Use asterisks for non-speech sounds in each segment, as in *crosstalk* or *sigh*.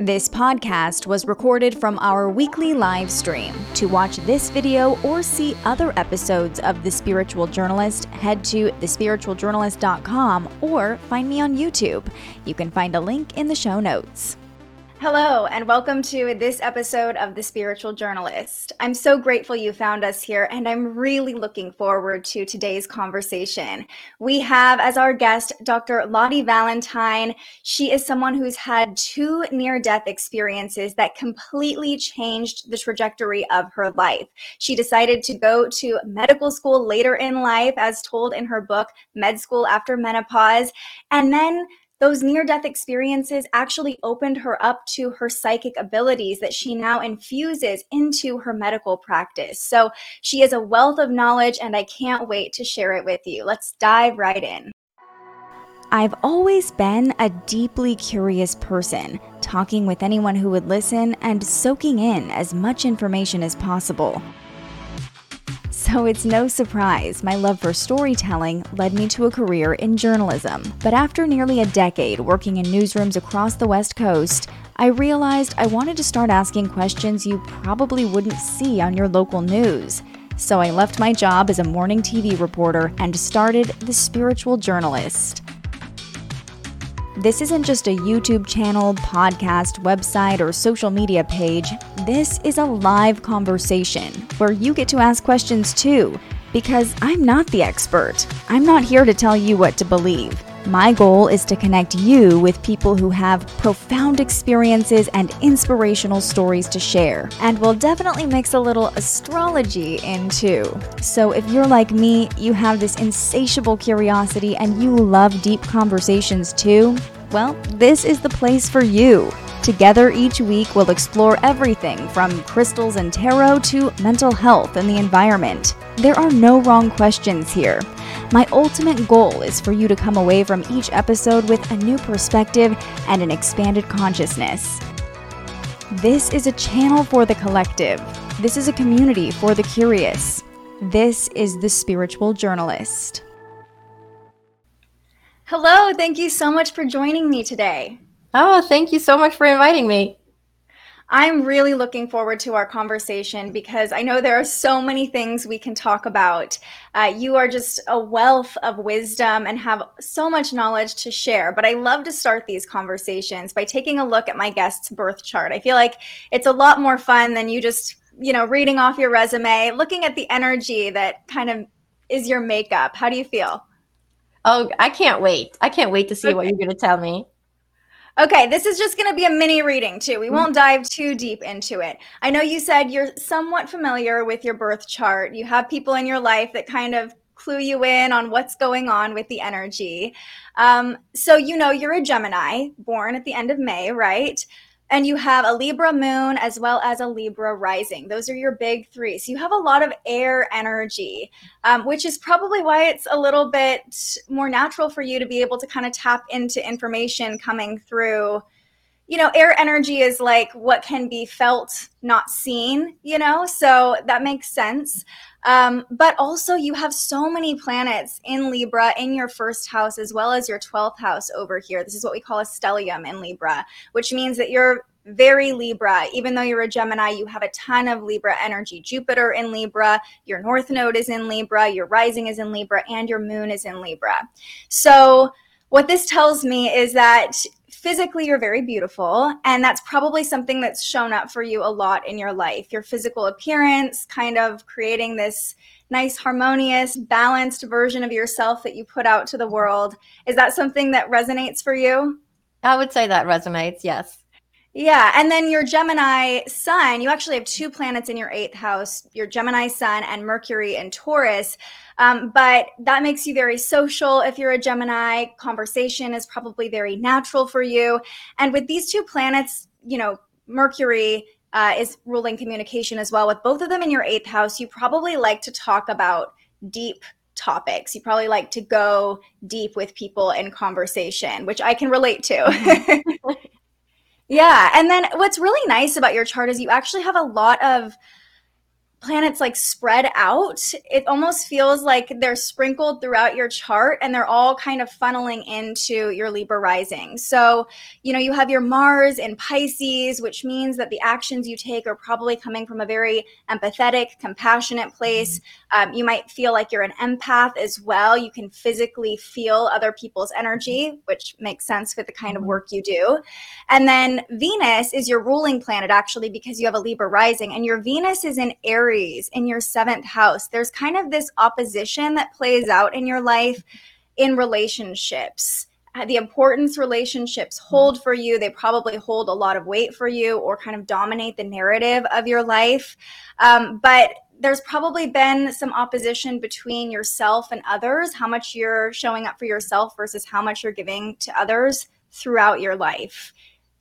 This podcast was recorded from our weekly live stream. To watch this video or see other episodes of The Spiritual Journalist, head to thespiritualjournalist.com or find me on YouTube. You can find a link in the show notes. Hello, and welcome to this episode of The Spiritual Journalist. I'm so grateful you found us here, and I'm really looking forward to today's conversation. We have as our guest Dr. Lotte Valentin. She is someone who's had two near death experiences that completely changed the trajectory of her life. She decided to go to medical school later in life, as told in her book, Med School After Menopause, and then those near death experiences actually opened her up to her psychic abilities that she now infuses into her medical practice. So she is a wealth of knowledge, and I can't wait to share it with you. Let's dive right in. I've always been a deeply curious person, talking with anyone who would listen and soaking in as much information as possible. So it's no surprise my love for storytelling led me to a career in journalism. But after nearly a decade working in newsrooms across the West Coast, I realized I wanted to start asking questions you probably wouldn't see on your local news. So I left my job as a morning TV reporter and started The Spiritual Journalist. This isn't just a YouTube channel, podcast, website, or social media page. This is a live conversation where you get to ask questions too, because I'm not the expert. I'm not here to tell you what to believe. My goal is to connect you with people who have profound experiences and inspirational stories to share. And we'll definitely mix a little astrology in too. So if you're like me, you have this insatiable curiosity and you love deep conversations too, well, this is the place for you. Together each week, we'll explore everything from crystals and tarot to mental health and the environment. There are no wrong questions here. My ultimate goal is for you to come away from each episode with a new perspective and an expanded consciousness. This is a channel for the collective. This is a community for the curious. This is the spiritual journalist. Hello, thank you so much for joining me today. Oh, thank you so much for inviting me. I'm really looking forward to our conversation because I know there are so many things we can talk about. Uh, you are just a wealth of wisdom and have so much knowledge to share. But I love to start these conversations by taking a look at my guest's birth chart. I feel like it's a lot more fun than you just, you know, reading off your resume, looking at the energy that kind of is your makeup. How do you feel? Oh, I can't wait. I can't wait to see okay. what you're going to tell me. Okay, this is just going to be a mini reading too. We mm-hmm. won't dive too deep into it. I know you said you're somewhat familiar with your birth chart. You have people in your life that kind of clue you in on what's going on with the energy. Um, so, you know, you're a Gemini born at the end of May, right? And you have a Libra moon as well as a Libra rising. Those are your big three. So you have a lot of air energy, um, which is probably why it's a little bit more natural for you to be able to kind of tap into information coming through. You know, air energy is like what can be felt, not seen, you know, so that makes sense. Um, but also, you have so many planets in Libra in your first house as well as your 12th house over here. This is what we call a stellium in Libra, which means that you're very Libra. Even though you're a Gemini, you have a ton of Libra energy. Jupiter in Libra, your North Node is in Libra, your rising is in Libra, and your moon is in Libra. So, what this tells me is that physically you're very beautiful and that's probably something that's shown up for you a lot in your life your physical appearance kind of creating this nice harmonious balanced version of yourself that you put out to the world is that something that resonates for you i would say that resonates yes yeah. And then your Gemini sun, you actually have two planets in your eighth house your Gemini sun and Mercury and Taurus. Um, but that makes you very social if you're a Gemini. Conversation is probably very natural for you. And with these two planets, you know, Mercury uh, is ruling communication as well. With both of them in your eighth house, you probably like to talk about deep topics. You probably like to go deep with people in conversation, which I can relate to. *laughs* Yeah. And then what's really nice about your chart is you actually have a lot of planets like spread out. It almost feels like they're sprinkled throughout your chart and they're all kind of funneling into your Libra rising. So, you know, you have your Mars in Pisces, which means that the actions you take are probably coming from a very empathetic, compassionate place. Um, you might feel like you're an empath as well. You can physically feel other people's energy, which makes sense with the kind of work you do. And then Venus is your ruling planet, actually, because you have a Libra rising, and your Venus is in Aries Aries in your seventh house, there's kind of this opposition that plays out in your life in relationships. Uh, the importance relationships hold for you, they probably hold a lot of weight for you or kind of dominate the narrative of your life. Um, but there's probably been some opposition between yourself and others, how much you're showing up for yourself versus how much you're giving to others throughout your life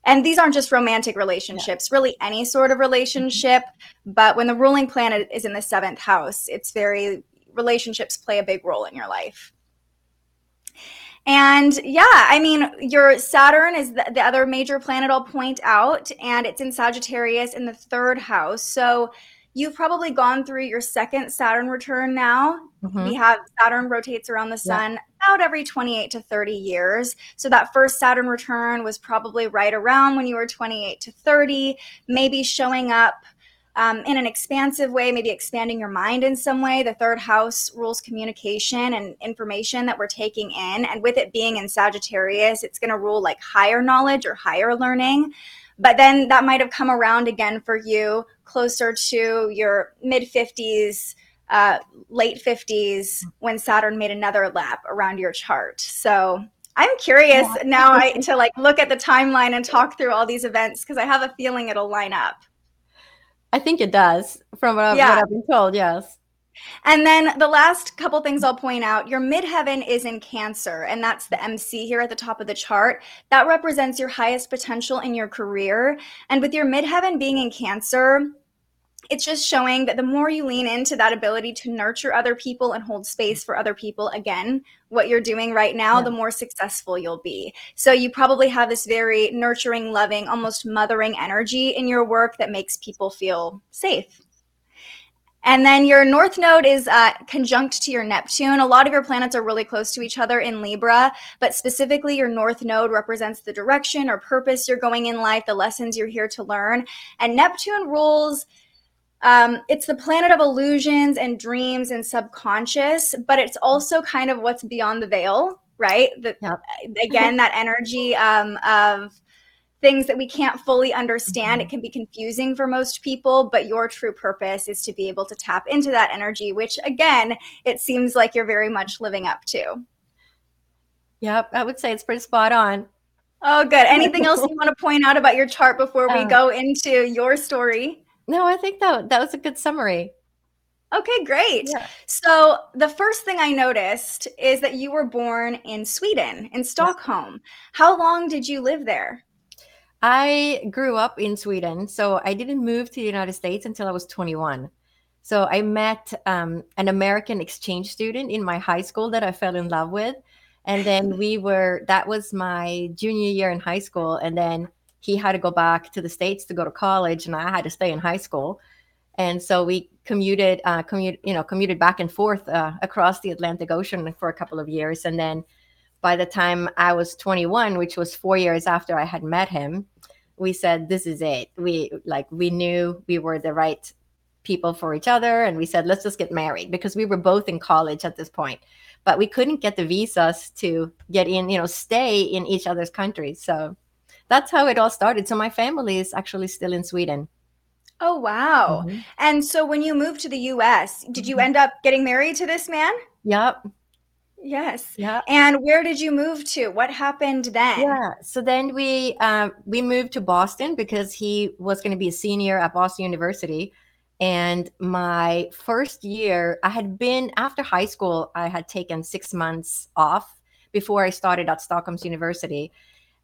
and these aren't just romantic relationships really any sort of mm-hmm. relationship. But when the ruling planet is in the seventh house it's very relationships play a big role in your life. And yeah, I mean, your Saturn is the, the, other major planet I'll point out, and it's in Sagittarius in the third house. So you've probably gone through your second Saturn return now. Mm-hmm. We have Saturn rotates around the sun yeah. about every 28 to 30 years. So that first Saturn return was probably right around when you were 28 to 30, maybe showing up um, in an expansive way, maybe expanding your mind in some way. The third house rules communication and information that we're taking in. And with it being in Sagittarius, it's going to rule like higher knowledge or higher learning. But then that might have come around again for you closer to your mid 50s, uh, late 50s when Saturn made another lap around your chart. So I'm curious yeah. now I, to like look at the timeline and talk through all these events because I have a feeling it'll line up. I think it does from what, yeah. what I've been told. Yes. And then the last couple things I'll point out your midheaven is in Cancer, and that's the MC here at the top of the chart. That represents your highest potential in your career. And with your midheaven being in Cancer, it's just showing that the more you lean into that ability to nurture other people and hold space for other people, again, what you're doing right now, yeah. the more successful you'll be. So you probably have this very nurturing, loving, almost mothering energy in your work that makes people feel safe and then your north node is uh, conjunct to your Neptune. A lot of your planets are really close to each other in Libra, but specifically your north node represents the direction or purpose you're going in life, the lessons you're here to learn. And Neptune rules. Um, it's the planet of illusions and dreams and subconscious, but it's also kind of what's beyond the veil, right? The, yep. Again, that energy um, of things that we can't fully understand. It mm-hmm. can be confusing for most people, but your true purpose is to be able to tap into that energy, which again, it seems like you're very much living up to. Yep, I would say it's pretty spot on. Oh, good. *laughs* Anything else you want to point out about your chart before we uh, go into your story? No, I think that that was a good summary. Okay, great. Yeah. So, the first thing I noticed is that you were born in Sweden, in Stockholm. How long did you live there? I grew up in Sweden, so I didn't move to the United States until I was 21. So I met um, an American exchange student in my high school that I fell in love with. And then we were, that was my junior year in high school. And then he had to go back to the States to go to college, and I had to stay in high school. And so we commuted, uh, commute, you know, commuted back and forth uh, across the Atlantic Ocean for a couple of years. And then by the time I was 21, which was four years after I had met him, we said, This is it. We like, we knew we were the right people for each other. And we said, Let's just get married because we were both in college at this point. But we couldn't get the visas to get in, you know, stay in each other's countries. So that's how it all started. So my family is actually still in Sweden. Oh, wow. Mm-hmm. And so when you moved to the US, did you mm-hmm. end up getting married to this man? Yep. Yes. Yeah. And where did you move to? What happened then? Yeah. So then we uh, we moved to Boston because he was going to be a senior at Boston University. And my first year, I had been after high school. I had taken six months off before I started at Stockholm's University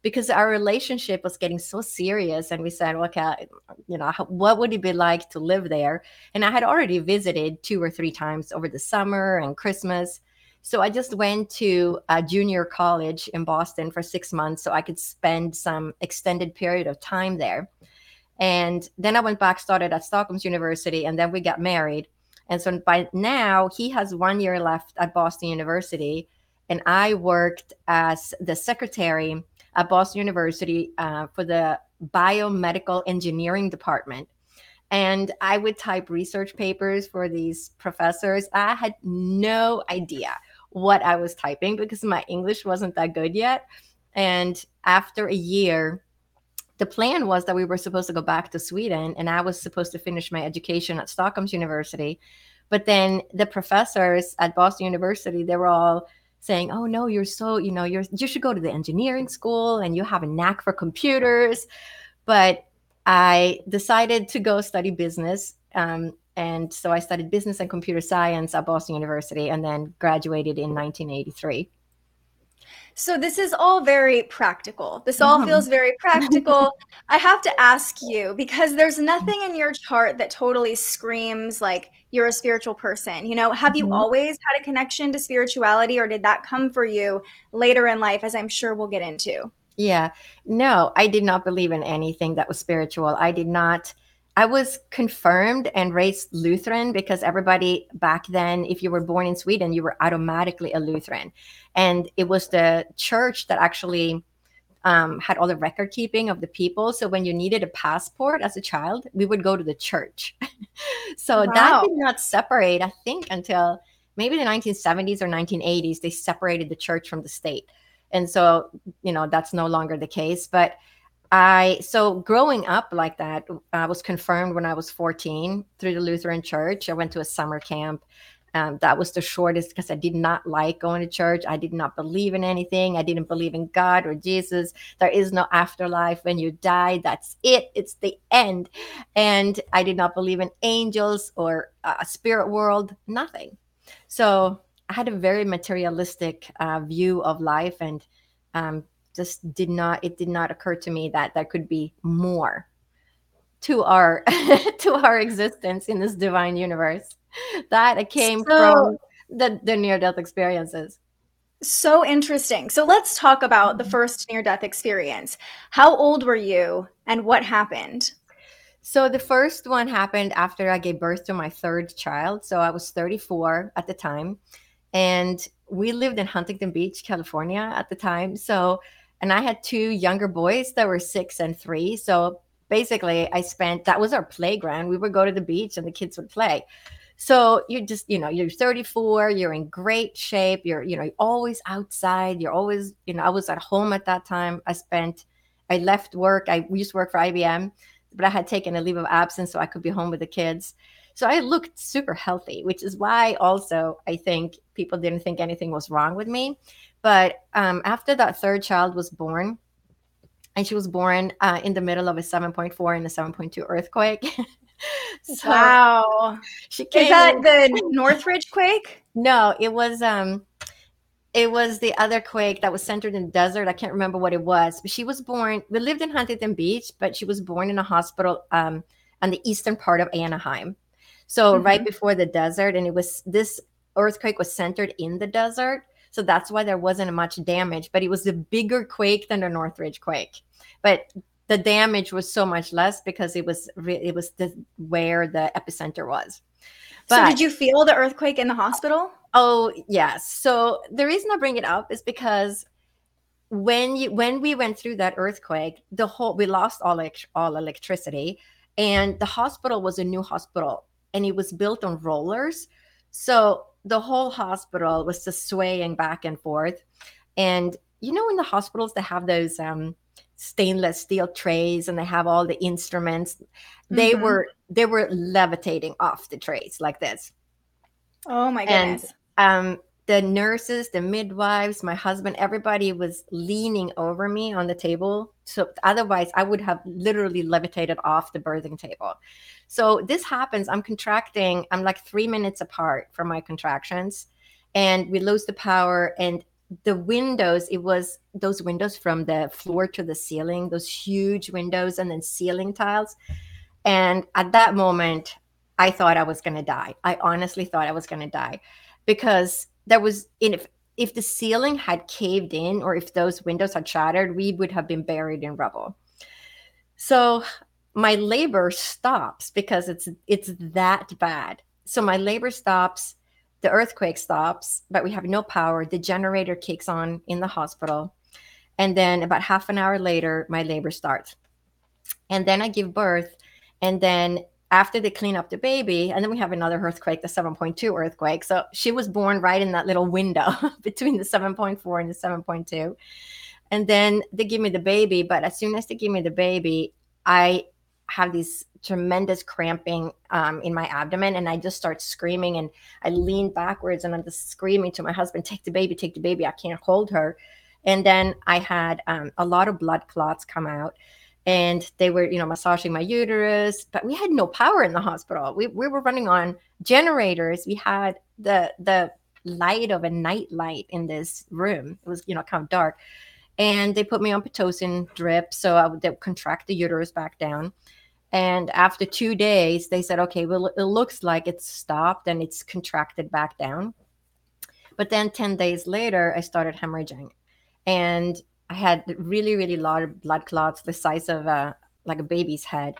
because our relationship was getting so serious and we said okay you know what would it be like to live there and i had already visited two or three times over the summer and christmas so I just went to a junior college in Boston for six months so I could spend some extended period of time there. And then I went back, started at Stockholm's University, and then we got married. And so by now, he has one year left at Boston University. And I worked as the secretary at Boston University uh, for the biomedical engineering department. And I would type research papers for these professors. I had no idea what I was typing because my English wasn't that good yet. And after a year, the plan was that we were supposed to go back to Sweden and I was supposed to finish my education at Stockholm's University. But then the professors at Boston University, they were all saying, "Oh no, you're so, you know, you're you should go to the engineering school and you have a knack for computers." But I decided to go study business. Um, and so I studied business and computer science at Boston University and then graduated in 1983. So this is all very practical. This all mm. feels very practical. I have to ask you because there's nothing in your chart that totally screams like you're a spiritual person. You know, have you mm-hmm. always had a connection to spirituality or did that come for you later in life as I'm sure we'll get into? Yeah. No, I did not believe in anything that was spiritual. I did not I was confirmed and raised Lutheran because everybody back then, if you were born in Sweden, you were automatically a Lutheran. And it was the church that actually um, had all the record keeping of the people. So when you needed a passport as a child, we would go to the church. *laughs* so wow. that did not separate, I think, until maybe the 1970s or 1980s, they separated the church from the state. And so, you know, that's no longer the case. But I so growing up like that, I was confirmed when I was 14 through the Lutheran Church. I went to a summer camp. Um, that was the shortest because I did not like going to church. I did not believe in anything. I didn't believe in God or Jesus. There is no afterlife. When you die, that's it. It's the end. And I did not believe in angels or a spirit world, nothing. So I had a very materialistic uh, view of life and um, just did not it did not occur to me that there could be more to our *laughs* to our existence in this divine universe. That it came so, from the, the near death experiences. So interesting. So let's talk about the mm-hmm. first near death experience. How old were you and what happened? So the first one happened after i gave birth to my third child. So i was 34 at the time. And we lived in huntington beach california at the time. So and I had two younger boys that were six and three. So basically, I spent that was our playground. We would go to the beach and the kids would play. So you just, you know, you're 34, you're in great shape, you're, you know, always outside, you're always, you know, I was at home at that time. I spent, I left work, I used to work for IBM, but I had taken a leave of absence so I could be home with the kids. So I looked super healthy, which is why also I think people didn't think anything was wrong with me. But um, after that third child was born, and she was born uh, in the middle of a 7.4 and a 7.2 earthquake. *laughs* so wow. She came Is that in- the Northridge quake? No, it was um it was the other quake that was centered in the desert. I can't remember what it was. But she was born, we lived in Huntington Beach, but she was born in a hospital um, on the eastern part of Anaheim. So mm-hmm. right before the desert. And it was this earthquake was centered in the desert. So that's why there wasn't much damage, but it was a bigger quake than the Northridge quake. But the damage was so much less because it was re- it was the, where the epicenter was. But, so did you feel the earthquake in the hospital? Oh yes. So the reason I bring it up is because when you when we went through that earthquake, the whole we lost all elect- all electricity, and the hospital was a new hospital, and it was built on rollers. So the whole hospital was just swaying back and forth. And you know, in the hospitals, they have those um, stainless steel trays and they have all the instruments. They mm-hmm. were they were levitating off the trays like this. Oh my goodness. And um, the nurses, the midwives, my husband, everybody was leaning over me on the table. So otherwise, I would have literally levitated off the birthing table. So this happens. I'm contracting. I'm like three minutes apart from my contractions, and we lose the power. And the windows, it was those windows from the floor to the ceiling, those huge windows, and then ceiling tiles. And at that moment, I thought I was going to die. I honestly thought I was going to die because there was if if the ceiling had caved in or if those windows had shattered, we would have been buried in rubble. So my labor stops because it's it's that bad. So my labor stops, the earthquake stops, but we have no power. The generator kicks on in the hospital. And then about half an hour later, my labor starts. And then I give birth. And then after they clean up the baby, and then we have another earthquake, the 7.2 earthquake. So she was born right in that little window *laughs* between the 7.4 and the 7.2. And then they give me the baby. But as soon as they give me the baby, I have these tremendous cramping um, in my abdomen and i just start screaming and i lean backwards and i'm just screaming to my husband take the baby take the baby i can't hold her. And then i had um, a lot of blood clots come out and they were you know massaging my uterus but we had no power in the hospital. We, we were running on generators. We had the the light of a night light in this room. It was you know kind of dark and they put me on pitocin drip so i would contract the uterus back down and after two days they said okay well it looks like it's stopped and it's contracted back down but then 10 days later i started hemorrhaging and I had really, really large blood clots the size of a like a baby's head.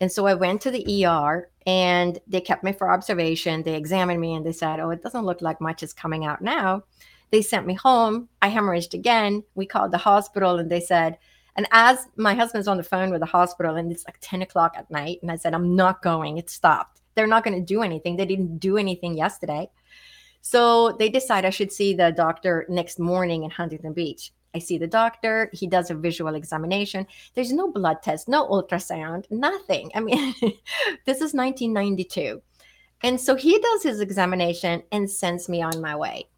And so I went to the ER and they kept me for observation. They examined me and they said, Oh, it doesn't look like much is coming out now. They sent me home. I hemorrhaged again. We called the hospital and they said, and as my husband's on the phone with the hospital and it's like 10 o'clock at night, and I said, I'm not going. It stopped. They're not going to do anything. They didn't do anything yesterday. So they decide I should see the doctor next morning in Huntington Beach. I see the doctor. He does a visual examination. There's no blood test, no ultrasound, nothing. I mean, *laughs* this is 1992. And so he does his examination and sends me on my way.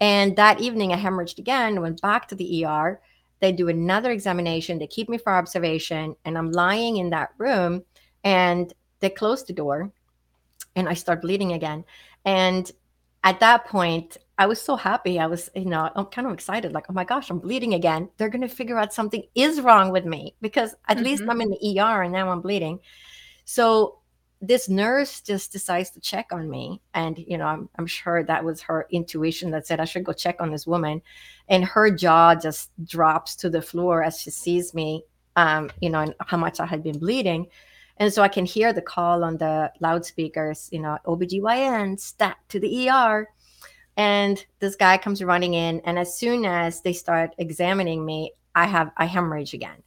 And that evening, I hemorrhaged again, went back to the ER. They do another examination. They keep me for observation. And I'm lying in that room and they close the door and I start bleeding again. And at that point, I was so happy. I was, you know, I'm kind of excited, like, oh my gosh, I'm bleeding again. They're going to figure out something is wrong with me because at mm-hmm. least I'm in the ER and now I'm bleeding. So this nurse just decides to check on me. And, you know, I'm, I'm sure that was her intuition that said, I should go check on this woman. And her jaw just drops to the floor as she sees me, um, you know, and how much I had been bleeding. And so I can hear the call on the loudspeakers, you know, OBGYN, stat to the ER and this guy comes running in and as soon as they start examining me i have i hemorrhage again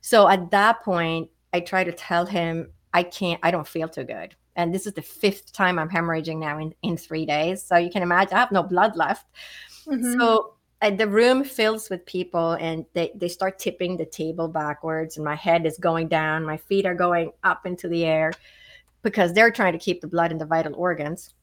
so at that point i try to tell him i can't i don't feel too good. And this is the fifth time i'm hemorrhaging now in, in three days. So you can imagine i have no blood left. Mm-hmm. so uh, the room fills with people and they, they start tipping the table backwards and my head is going down. My feet are going up into the air because they're trying to keep the blood in the vital organs.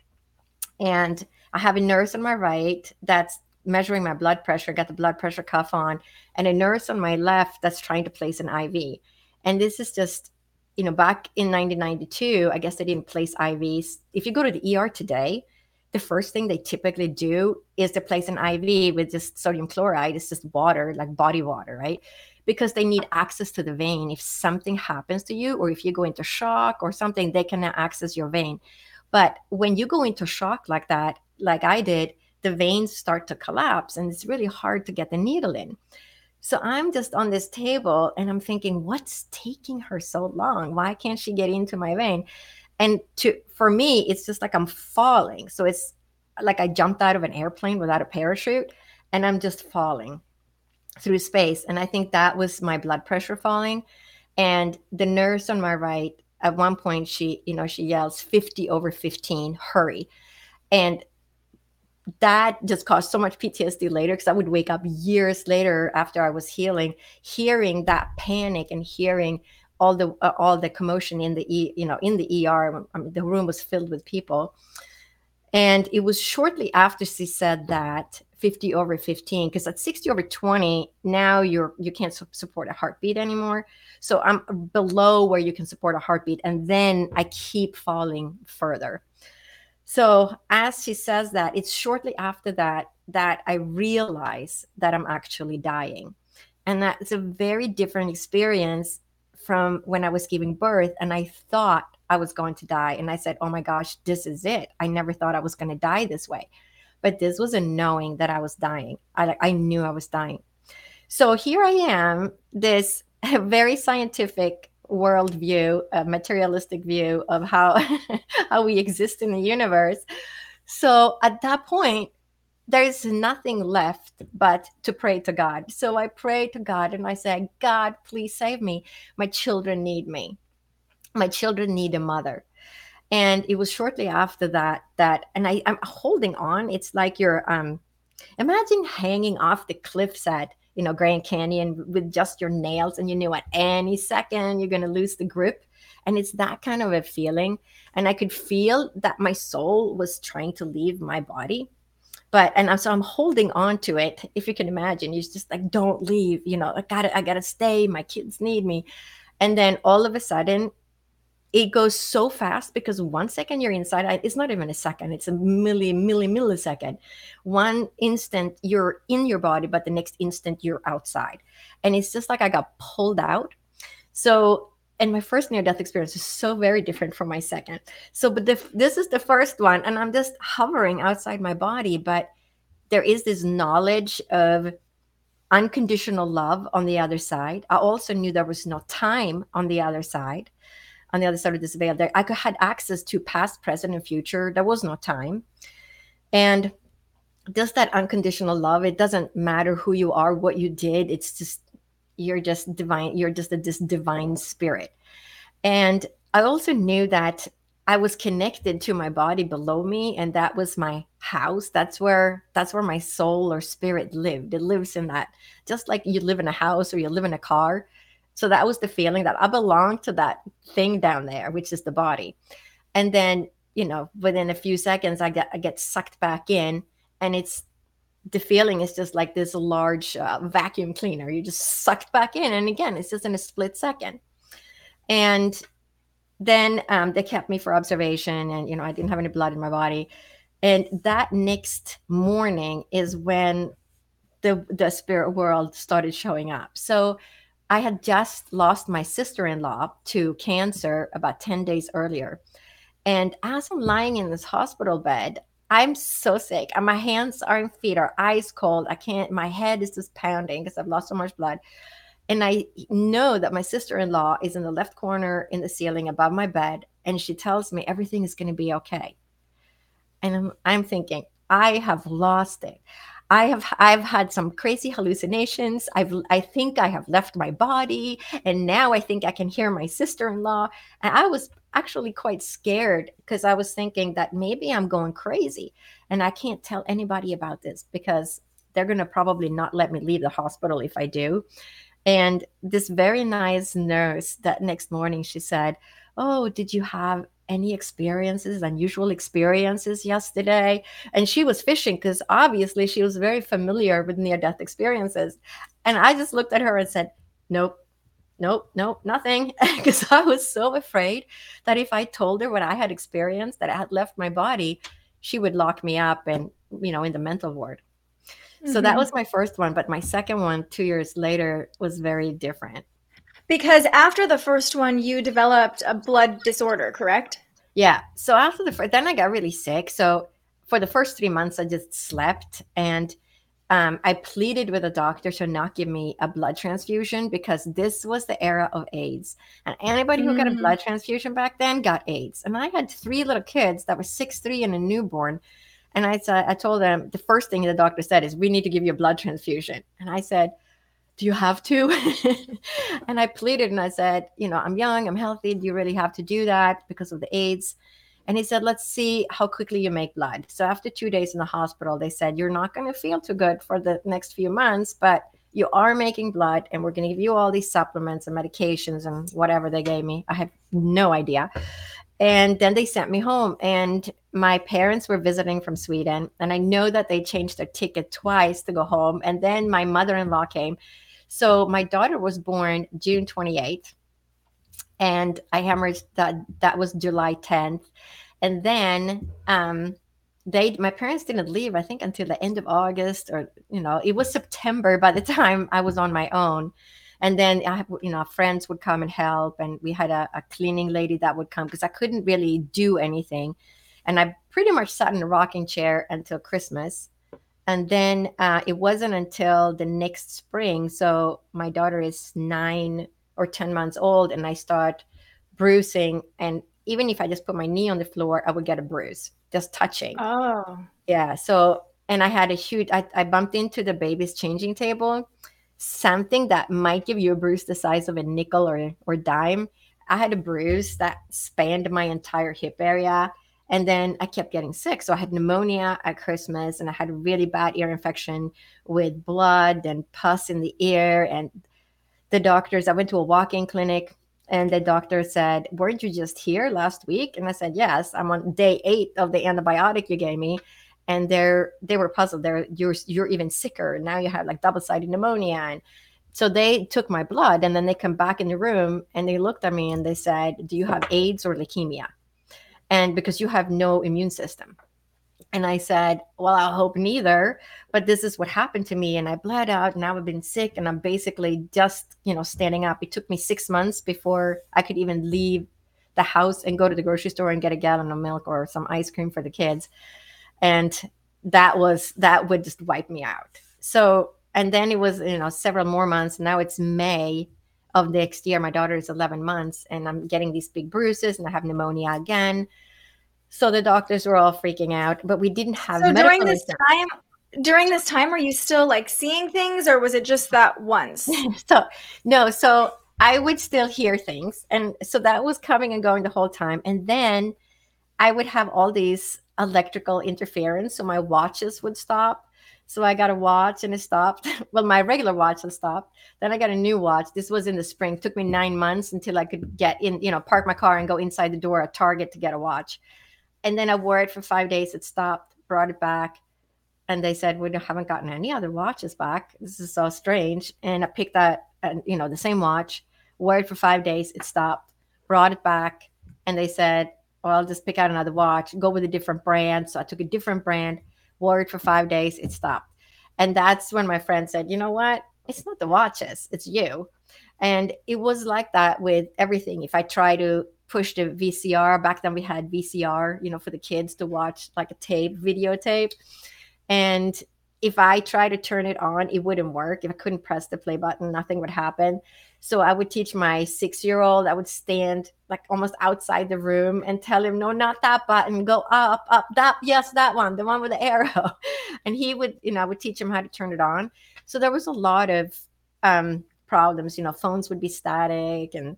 And I have a nurse on my right that's measuring my blood pressure, got the blood pressure cuff on, and a nurse on my left that's trying to place an IV. And this is just, you know, back in 1992, I guess they didn't place IVs. If you go to the ER today, the first thing they typically do is to place an IV with just sodium chloride. It's just water, like body water, right? Because they need access to the vein. If something happens to you, or if you go into shock or something, they can access your vein. But when you go into shock like that, like I did, the veins start to collapse and it's really hard to get the needle in. So I'm just on this table and I'm thinking, what's taking her so long? Why can't she get into my vein? And to for me, it's just like I'm falling. So it's like I jumped out of an airplane without a parachute and I'm just falling through space. And I think that was my blood pressure falling. And the nurse on my right, at one point, she, you know, she yells 50 over 15, hurry. And that just caused so much PTSD later because I would wake up years later after I was healing, hearing that panic and hearing all the uh, all the commotion in the e, you know in the ER. I mean, the room was filled with people, and it was shortly after she said that 50 over 15 because at 60 over 20 now you're you can't su- support a heartbeat anymore so i'm below where you can support a heartbeat and then i keep falling further so as she says that, it's shortly after that that I realize that I'm actually dying. And that's a very different experience from when I was giving birth and I thought I was going to die. And I said, oh my gosh, this is it. I never thought I was going to die this way. But this was a knowing that I was dying. I, I knew I was dying. So here I am, this *laughs* very scientific world view, a materialistic view of how *laughs* how we exist in the universe. So at that point, there's nothing left but to pray to God. So I pray to God and I say, God, please save me. My children need me. My children need a mother. And it was shortly after that that, and I, I'm holding on. It's like you're, um, imagine hanging off the cliffs at, you know, Grand Canyon with just your nails, and you knew at any second you're going to lose the grip. And it's that kind of a feeling. And I could feel that my soul was trying to leave my body but and I'm, so i'm holding on to it if you can imagine you're just like don't leave you know i gotta i gotta stay my kids need me and then all of a sudden it goes so fast because one second you're inside it's not even a second it's a milli milli millisecond one instant you're in your body but the next instant you're outside and it's just like i got pulled out so and my first near death experience is so very different from my second. So, but the, this is the first one, and I'm just hovering outside my body, but there is this knowledge of unconditional love on the other side. I also knew there was no time on the other side, on the other side of this veil. There, I could had access to past, present, and future. There was no time, and just that unconditional love. It doesn't matter who you are, what you did. It's just you're just divine you're just a, this divine spirit and i also knew that i was connected to my body below me and that was my house that's where that's where my soul or spirit lived it lives in that just like you live in a house or you live in a car so that was the feeling that i belong to that thing down there which is the body and then you know within a few seconds i get i get sucked back in and it's the feeling is just like this large uh, vacuum cleaner. You just sucked back in. And again, it's just in a split second. And then um, they kept me for observation and, you know, I didn't have any blood in my body. And that next morning is when the, the spirit world started showing up. So I had just lost my sister in law to cancer about 10 days earlier. And as I'm lying in this hospital bed, I'm so sick. And my hands are and feet are ice cold. I can't, my head is just pounding because I've lost so much blood. And I know that my sister in law is in the left corner in the ceiling above my bed. And she tells me everything is going to be okay. And I'm, I'm thinking, I have lost it. I have I've had some crazy hallucinations. I've I think I have left my body and now I think I can hear my sister-in-law. And I was actually quite scared because I was thinking that maybe I'm going crazy and I can't tell anybody about this because they're going to probably not let me leave the hospital if I do. And this very nice nurse that next morning she said, "Oh, did you have any experiences, unusual experiences yesterday? And she was fishing because obviously she was very familiar with near death experiences. And I just looked at her and said, Nope, nope, nope, nothing. *laughs* Because I was so afraid that if I told her what I had experienced, that I had left my body, she would lock me up and, you know, in the mental ward. Mm-hmm. So that mm-hmm. was my first one. But my second one, two years later, was very different. Because after the first one, you developed a blood disorder, correct? Yeah. So after the first, then I got really sick. So for the first three months, I just slept and um, I pleaded with a doctor to not give me a blood transfusion because this was the era of AIDS. And anybody who got a mm. blood transfusion back then got AIDS. And I had three little kids that were six, three, and a newborn. And I said, I told them the first thing the doctor said is, "We need to give you a blood transfusion." And I said, do you have to? *laughs* and I pleaded and I said, you know, I'm young, I'm healthy. Do you really have to do that because of the AIDS? And he said, let's see how quickly you make blood. So after two days in the hospital, they said, you're not going to feel too good for the next few months, but you are making blood and we're going to give you all these supplements and medications and whatever they gave me. I had no idea. And then they sent me home and my parents were visiting from Sweden and I know that they changed their ticket twice to go home and then my mother-in-law came so my daughter was born June 28th, and I hemorrhaged that that was July 10th, and then um, they my parents didn't leave I think until the end of August or you know it was September by the *laughs* time I was on my own. And then I, you know, friends would come and help, and we had a, a cleaning lady that would come because I couldn't really do anything, and I pretty much sat in a rocking chair until Christmas and then uh, it wasn't until the next spring so my daughter is nine or 10 months old and I start bruising. And even if I just put my knee on the floor, I would get a bruise just touching. Oh. Yeah. So, and I had a huge, I, I bumped into the baby's changing table, something that might give you a bruise the size of a nickel or, or dime. I had a bruise that spanned my entire hip area. And then I kept getting sick. So I had pneumonia at Christmas and I had a really bad ear infection with blood and pus in the ear. And the doctors, I went to a walk in clinic and the doctor said, Weren't you just here last week? And I said, Yes, I'm on day eight of the antibiotic you gave me. And they're they were puzzled. They're you're you're even sicker. Now you have like double-sided pneumonia. And so they took my blood and then they come back in the room and they looked at me and they said, Do you have AIDS or leukemia? And because you have no immune system. And I said, Well, I hope neither. But this is what happened to me. And I bled out. Now I've been sick and I'm basically just, you know, standing up. It took me six months before I could even leave the house and go to the grocery store and get a gallon of milk or some ice cream for the kids. And that was, that would just wipe me out. So, and then it was, you know, several more months. Now it's May of next year. My daughter is 11 months and I'm getting these big bruises and I have pneumonia again so the doctors were all freaking out, but we didn't have. So during this time, during this time, were you still like seeing things, or was it just that once? *laughs* so no, so I would still hear things, and so that was coming and going the whole time, and then I would have all these electrical interference, so my watches would stop. So I got a watch and it stopped. *laughs* Well, my regular watch had stopped. Then I got a new watch. This was in the spring. It took me nine months until I could get in, you know, park my car and go inside the door at Target to get a watch and then I wore it for five days. It stopped, brought it back. And they said, we haven't gotten any other watches back. This is so strange. And I picked that, and you know, the same watch, wore it for five days. It stopped, brought it back. And they said, well, I'll just pick out another watch, go with a different brand. So I took a different brand, wore it for five days. It stopped. And that's when my friend said, you know what? It's not the watches, it's you. And it was like that with everything. If I try to push the VCR. Back then we had VCR, you know, for the kids to watch like a tape, videotape. And if I try to turn it on, it wouldn't work. If I couldn't press the play button, nothing would happen. So I would teach my six year old, I would stand like almost outside the room and tell him, no, not that button, go up, up, that, yes, that one, the one with the arrow. *laughs* And he would, you know, I would teach him how to turn it on. So there was a lot of um, problems, you know, phones would be static and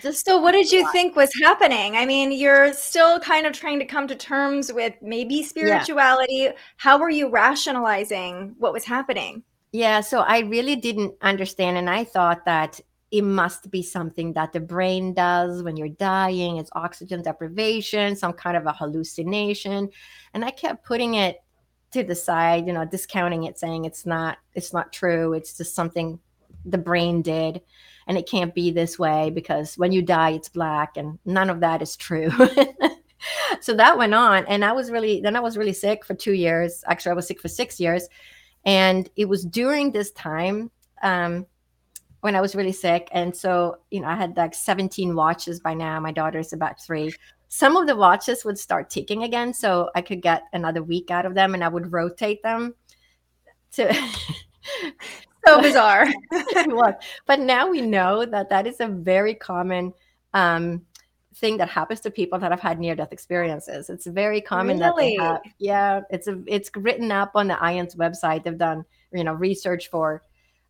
just so what did you think was happening i mean you're still kind of trying to come to terms with maybe spirituality yeah. how were you rationalizing what was happening yeah so i really didn't understand and i thought that it must be something that the brain does when you're dying it's oxygen deprivation some kind of a hallucination and i kept putting it to the side you know discounting it saying it's not it's not true it's just something the brain did and it can't be this way because when you die it's black and none of that is true. *laughs* So that went on and i was really then i was really sick for two years actually i was sick for six years and it was during this time um, when i was really sick. And so you know i had like 17 watches by now. My daughter's about three. Some of the watches would start ticking again so i could get another week out of them and i would rotate them to *laughs* so bizarre. *laughs* but now we know that that is a very common um, thing that happens to people that have had near death experiences. It's very common really? that they have. Yeah, it's a it's written up on the IANDS website. They've done you know research for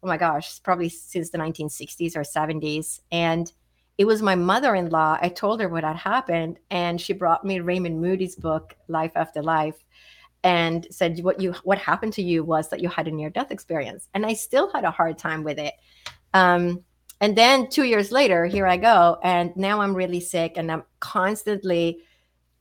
oh my gosh, probably since the 1960s or 70s, and it was my mother-in-law. I told her what had happened, and she brought me Raymond Moody's book, Life After Life and said what you what happened to you was that you had a near death experience and i still had a hard time with it um, and then two years later here i go and now i'm really sick and i'm constantly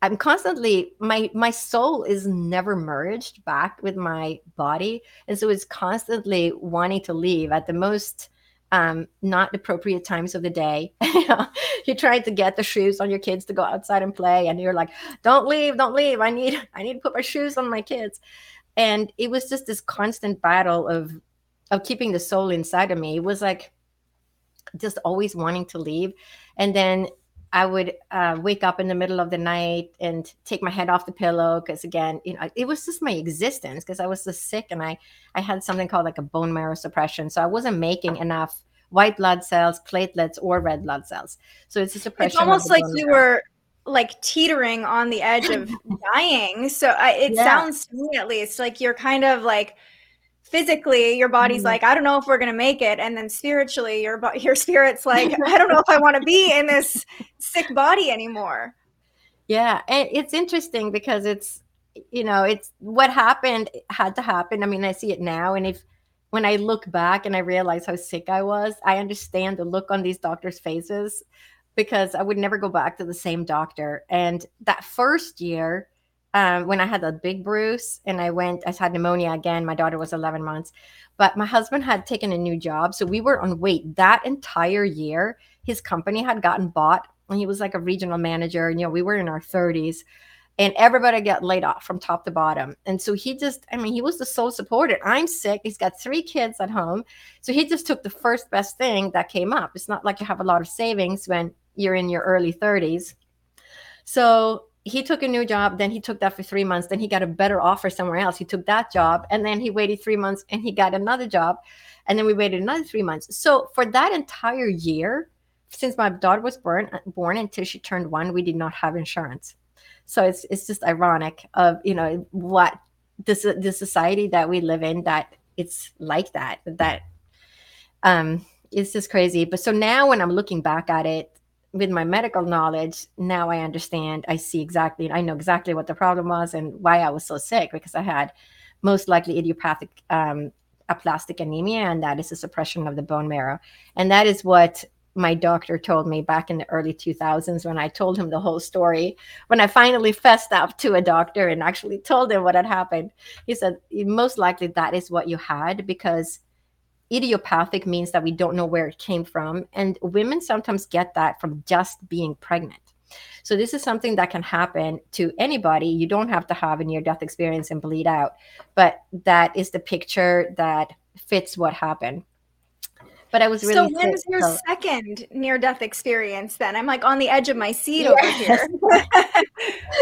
i'm constantly my my soul is never merged back with my body and so it's constantly wanting to leave at the most um, not appropriate times of the day. *laughs* you're trying to get the shoes on your kids to go outside and play, and you're like, "Don't leave, don't leave. I need, *laughs* I need to put my shoes on my kids." And it was just this constant battle of, of keeping the soul inside of me. It was like just always wanting to leave, and then I would uh, wake up in the middle of the night and take my head off the pillow because again, you know, it was just my existence because I was so sick and I I had something called like a bone marrow suppression, so I wasn't making enough white blood cells, platelets, or red blood cells. So it's a suppression. It's almost like you were like teetering on the edge of *laughs* dying. So I, it yeah. sounds to me, at least, like you're kind of like physically your body's mm. like i don't know if we're going to make it. And then spiritually your *laughs* your spirit's *laughs* like i don't know if i want to be in this sick body anymore. Yeah and it's interesting because it's you know it's what happened had to happen. I mean i see it now and if when i look back and i realize how sick i was i understand the look on these doctors faces because i would never go back to the same doctor. And that first year um, when I had a big bruise and I went, I had pneumonia again. My daughter was 11 months, but my husband had taken a new job. So we were on wait that entire year. His company had gotten bought and he was like a regional manager. And, you know, we were in our 30s and everybody got laid off from top to bottom. And so he just, I mean, he was the sole supporter. I'm sick. He's got three kids at home. So he just took the first best thing that came up. It's not like you have a lot of savings when you're in your early 30s. So he took a new job then he took that for three months then he got a better offer somewhere else. He took that job and then he waited three months and he got another job and then we waited another three months. So for that entire year since my daughter was born born until she turned one we did not have insurance. So it's it's just ironic of you know what this the society that we live in that it's like that that um it's just crazy. But so now when i'm looking back at it with my medical knowledge, now I understand. I see exactly, I know exactly what the problem was and why I was so sick because I had most likely idiopathic um, aplastic anemia, and that is a suppression of the bone marrow. And that is what my doctor told me back in the early 2000s when I told him the whole story. When I finally fessed up to a doctor and actually told him what had happened, he said, Most likely that is what you had because idiopathic means that we don't know where it came from. And women sometimes get that from just being pregnant. So this is something that can happen to anybody. You don't have to have a near death experience and bleed out, but that is the picture that fits what happened. But I was really So when's your so. second near death experience then? I'm like on the edge of my seat yes. over here.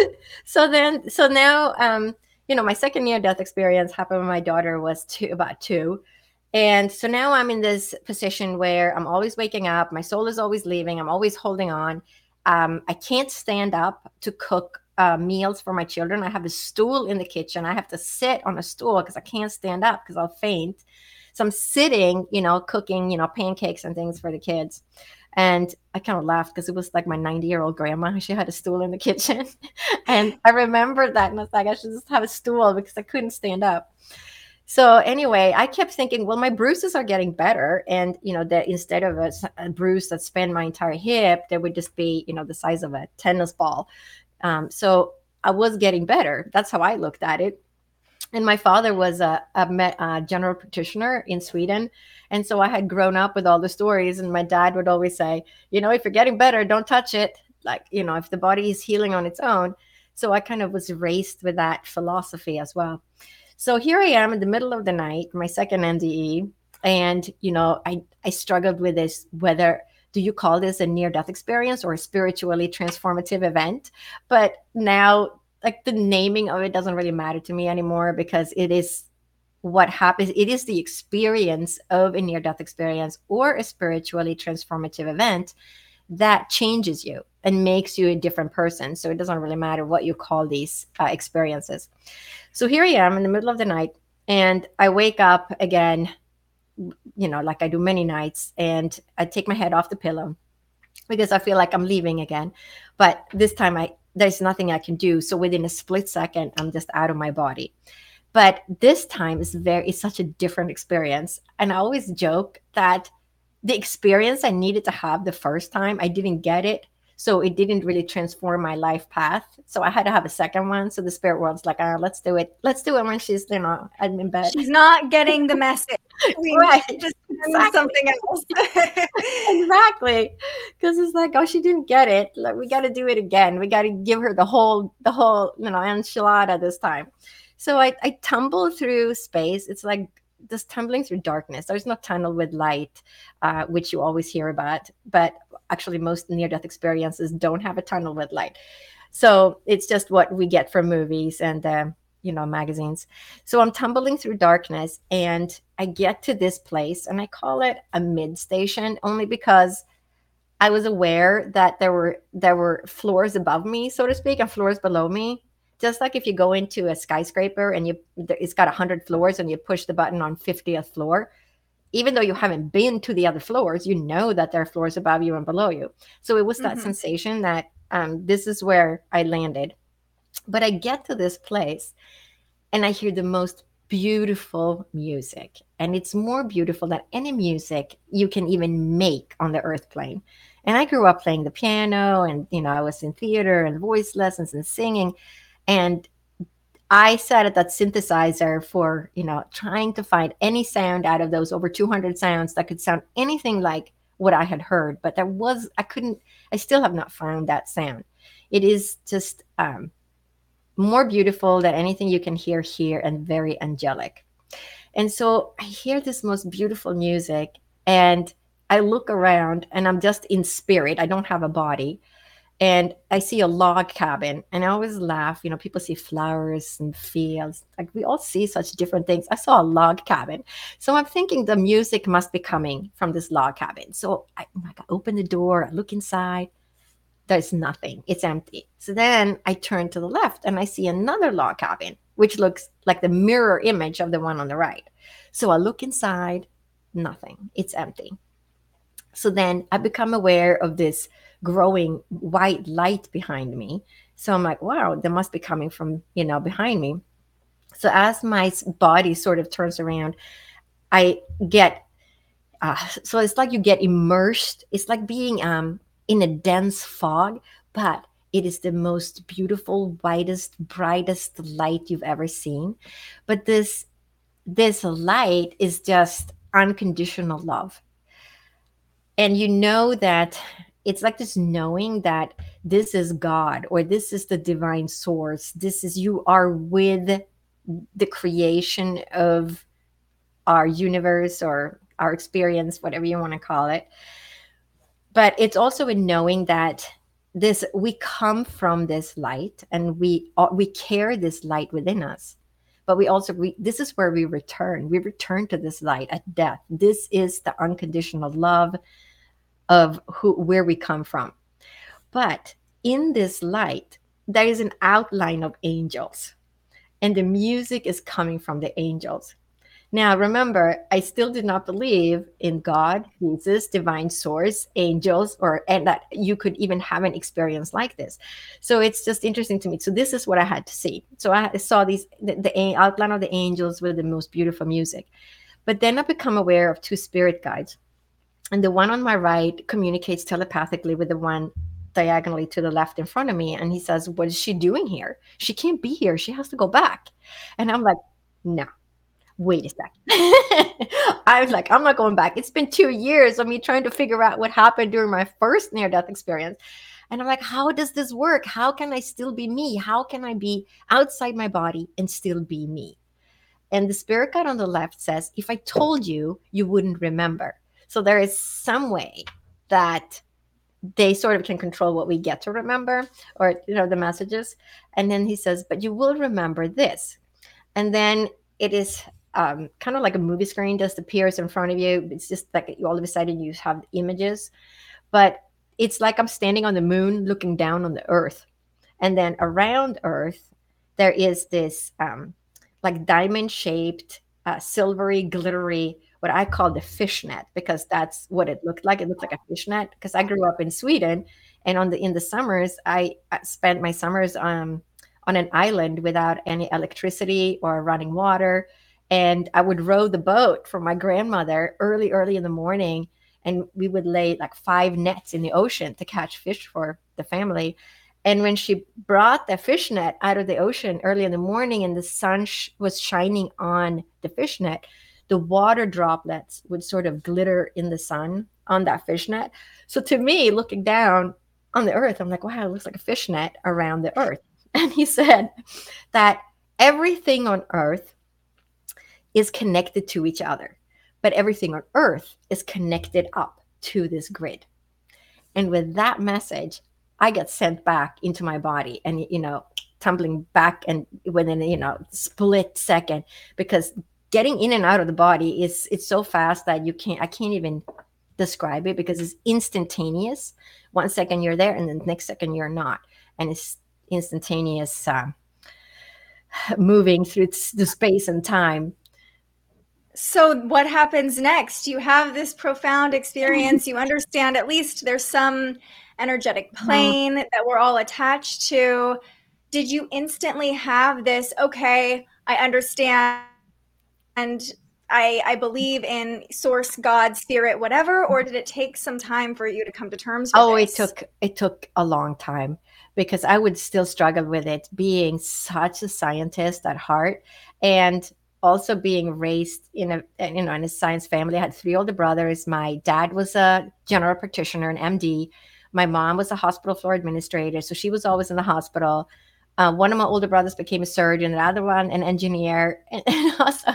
*laughs* so then so now um you know my second near death experience happened when my daughter was two about two and so now I'm in this position where I'm always waking up, my soul is always leaving, I'm always holding on. Um, I can't stand up to cook uh, meals for my children. I have a stool in the kitchen. I have to sit on a stool because I can't stand up because I'll faint. So I'm sitting, you know, cooking, you know, pancakes and things for the kids. And I kind of laughed because it was like my 90 year old grandma. She had a stool in the kitchen. *laughs* and I remembered that. And I was like, I should just have a stool because I couldn't stand up. So anyway, I kept thinking, well, my bruises are getting better, and you know that instead of a, a, bruise that spanned my entire hip, there would just be you know the size of a tennis ball. Um, so I was getting better. That's how I looked at it. And my father was a, a, a general practitioner in Sweden, and so I had grown up with all the stories. And my dad would always say, you know, if you're getting better, don't touch it. Like you know, if the body is healing on its own. So I kind of was raised with that philosophy as well. So here I am in the middle of the night, my second NDE, and you know, I I struggled with this whether do you call this a near death experience or a spiritually transformative event? But now like the naming of it doesn't really matter to me anymore because it is what happens it is the experience of a near death experience or a spiritually transformative event that changes you and makes you a different person so it doesn't really matter what you call these uh, experiences so here I am in the middle of the night, and I wake up again, you know, like I do many nights, and I take my head off the pillow because I feel like I'm leaving again. But this time I there's nothing I can do. So within a split second, I'm just out of my body. But this time is very it's such a different experience. And I always joke that the experience I needed to have the first time, I didn't get it so it didn't really transform my life path. So I had to have a second one. So the spirit world's like, oh, let's do it. Let's do it when she's, you know, I'm in bed. She's not getting the message. *laughs* We right. Just exactly. something else. *laughs* exactly. Because it's like, oh, she didn't get it. Like we got to do it again. We got to give her the whole, the whole, you know, enchilada this time. So I, I tumble through space. It's like just tumbling through darkness. There's no tunnel with light, uh, which you always hear about. But actually, most near death experiences don't have a tunnel with light. So it's just what we get from movies and, uh, you know, magazines. So I'm tumbling through darkness and I get to this place and I call it a mid station only because I was aware that there were there were floors above me, so to speak, and floors below me. Just like if you go into a skyscraper and you it's got 100 floors and you push the button on 50th floor, even though you haven't been to the other floors, you know that there are floors above you and below you. So it was that mm-hmm. sensation that um, this is where I landed. But I get to this place and I hear the most beautiful music. And it's more beautiful than any music you can even make on the earth plane. And I grew up playing the piano and, you know, I was in theater and voice lessons and singing. And I sat at that synthesizer for, you know, trying to find any sound out of those over 200 sounds that could sound anything like what I had heard. But there was, I couldn't, I still have not found that sound. It is just um, more beautiful than anything you can hear here and very angelic. And so I hear this most beautiful music and I look around and I'm just in spirit. I don't have a body. And I see a log cabin and I always laugh. You know, people see flowers and fields. Like we all see such different things. I saw a log cabin. So I'm thinking the music must be coming from this log cabin. So I, oh like, I open the door, I look inside. There's nothing, it's empty. So then I turn to the left and I see another log cabin, which looks like the mirror image of the one on the right. So I look inside, nothing, it's empty. So then I become aware of this growing white light behind me. So I'm like, wow, that must be coming from, you know, behind me. So as my body sort of turns around, I get, uh, so it's like you get immersed. It's like being um, in a dense fog, but it is the most beautiful, whitest, brightest light you've ever seen. But this, this light is just unconditional love and you know that it's like this knowing that this is God or this is the divine source. This is you are with the creation of our universe or our experience, whatever you want to call it. But it's also in knowing that this we come from this light and we uh, we carry this light within us but we also we, this is where we return we return to this light at death this is the unconditional love of who where we come from. But in this light, there is an outline of angels, and the music is coming from the angels. Now, remember, I still did not believe in God, Jesus, divine source, angels, or and that you could even have an experience like this. So it's just interesting to me. So this is what I had to see. So I saw these the, the outline of the angels with the most beautiful music, but then I become aware of two spirit guides and the one on my right communicates telepathically with the one diagonally to the left in front of me. And he says what is she doing here? She can't be here. She has to go back. And i'm like no. Wait a second *laughs* i was like i'm not going back. It's been two years of me trying to figure out what happened during my first near death experience. And i'm like how does this work? How can i still be me? How can i be outside my body and still be me? And the spirit guide on the left says if i told you you wouldn't remember so there is some way that they sort of can control what we get to remember or you know the messages. And then he says but you will remember this. And then it is um, kind of like a movie screen just appears in front of you. It's just like all of a sudden you have images. But it's like i'm standing on the moon looking down on the earth. And then around earth there is this um, like diamond shaped uh, silvery glittery what I call the fishnet because that's what it looked like. It looked like a fishnet because I grew up in Sweden, and on the in the summers I spent my summers um, on an island without any electricity or running water, and I would row the boat for my grandmother early, early in the morning, and we would lay like five nets in the ocean to catch fish for the family. And when she brought the fishnet out of the ocean early in the morning and the sun sh- was shining on the fishnet, the water droplets would sort of glitter in the sun on that fishnet. So to me, looking down on the earth, I'm like, wow, it looks like a fishnet around the earth. *laughs* And he said that everything on earth is connected to each other, but everything on earth is connected up to this grid. And with that message, I get sent back into my body and, you know, tumbling back and within, you know, split second because getting in and out of the body is it's so fast that you can't I can't even describe it because it's instantaneous. One second you're there, and the next second you're not, and it's instantaneous uh, *sighs* moving through the space and time. So, what happens next? You have this profound experience. You understand at least there's some energetic mm-hmm. plane that we're all attached to. Did you instantly have this, okay, I understand and I, I believe in source, God, spirit, whatever, or did it take some time for you to come to terms with Oh, this? it took it took a long time because I would still struggle with it being such a scientist at heart and also being raised in a you know in a science family. I had three older brothers. My dad was a general practitioner, an MD. My mom was a hospital floor administrator, so she was always in the hospital. Uh, one of my older brothers became a surgeon, the other one an engineer, *laughs* and, and, also,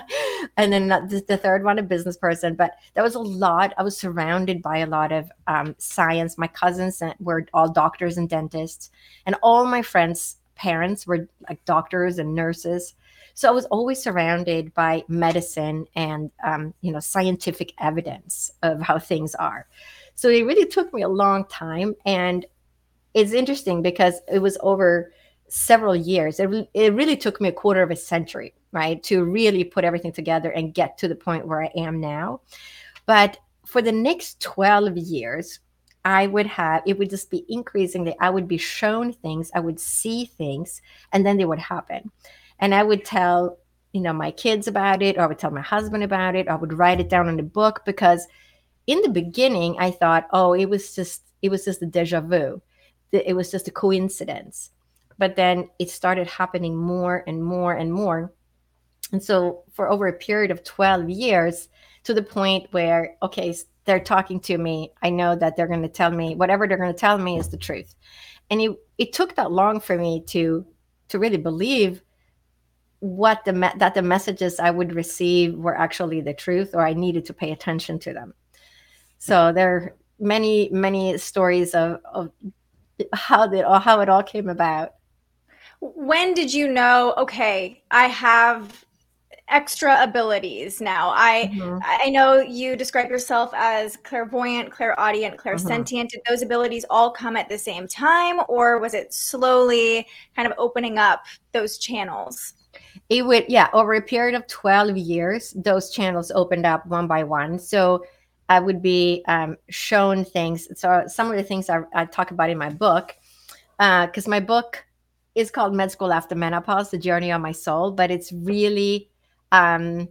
and then the, the, third one a business person. But there was a lot. I was surrounded by a lot of um, science. My cousins were all doctors and dentists, and all my friends' parents were like doctors and nurses. So I was always surrounded by medicine and um, you know scientific evidence of how things are. So it really took me a long time, and it's interesting because it was over several years. It, it really took me a quarter of a century, right, to really put everything together and get to the point where I am now. But for the next 12 years, I would have, it would just be increasingly, I would be shown things, I would see things, and then they would happen. And I would tell, you know, my kids about it, or I would tell my husband about it, I would write it down in a book because in the beginning, I thought, oh, it was just, it was just a deja vu. It was just a coincidence but then it started happening more and more and more. And so for over a period of 12 years to the point where okay they're talking to me. I know that they're going to tell me whatever they're going to tell me is the truth. And it, it took that long for me to to really believe what the me- that the messages i would receive were actually the truth or i needed to pay attention to them. So there are many many stories of, of how or how it all came about when did you know okay i have extra abilities now i mm-hmm. i know you describe yourself as clairvoyant clairaudient mm-hmm. clairsentient mm-hmm. did those abilities all come at the same time or was it slowly kind of opening up those channels it would yeah over a period of 12 years those channels opened up one by one so i would be um, shown things so some of the things i, I talk about in my book because uh, my book is called Med School After Menopause: The Journey of My Soul, but it's really um,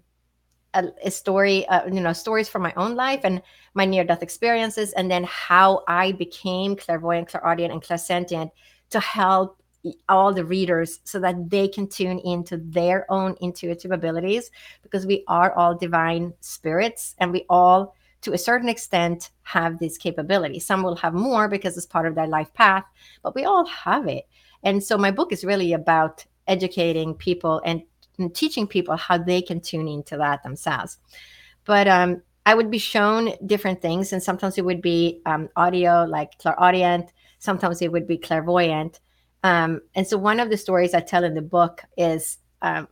a, a, story, uh, you know, stories from my own life and my near-death experiences, and then how I became clairvoyant, clairaudient, and clairsentient to help all the readers so that they can tune into their own intuitive abilities because we are all divine spirits and we all to a certain extent have this capability some will have more because it's part of their life path but we all have it and so my book is really about educating people and, and teaching people how they can tune into that themselves. But um, I would be shown different things, and sometimes it would be um, audio, like clairaudient. Sometimes it would be clairvoyant. Um, and so one of the stories I tell in the book is um,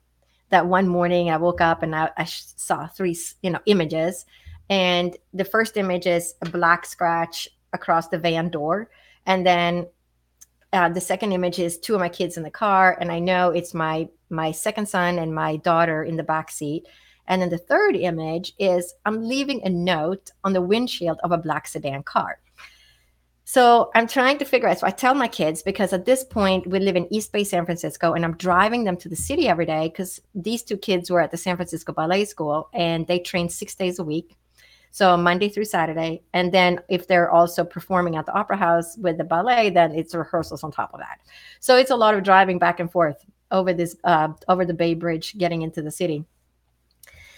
that one morning I woke up and I, I, saw three, you know, images. And the first image is a black scratch across the van door, and then uh, the second image is two of my kids in the car, and I know it's my my second son and my daughter in the back seat. And then the third image is I'm leaving a note on the windshield of a black sedan car. So I'm trying to figure out. So I tell my kids because at this point we live in East Bay, San Francisco, and I'm driving them to the city every day because these two kids were at the San Francisco Ballet School and they train six days a week. So Monday through Saturday. And then if they're also performing at the opera house with the ballet, then it's rehearsals on top of that. So it's a lot of driving back and forth over this uh, over the Bay Bridge getting into the city.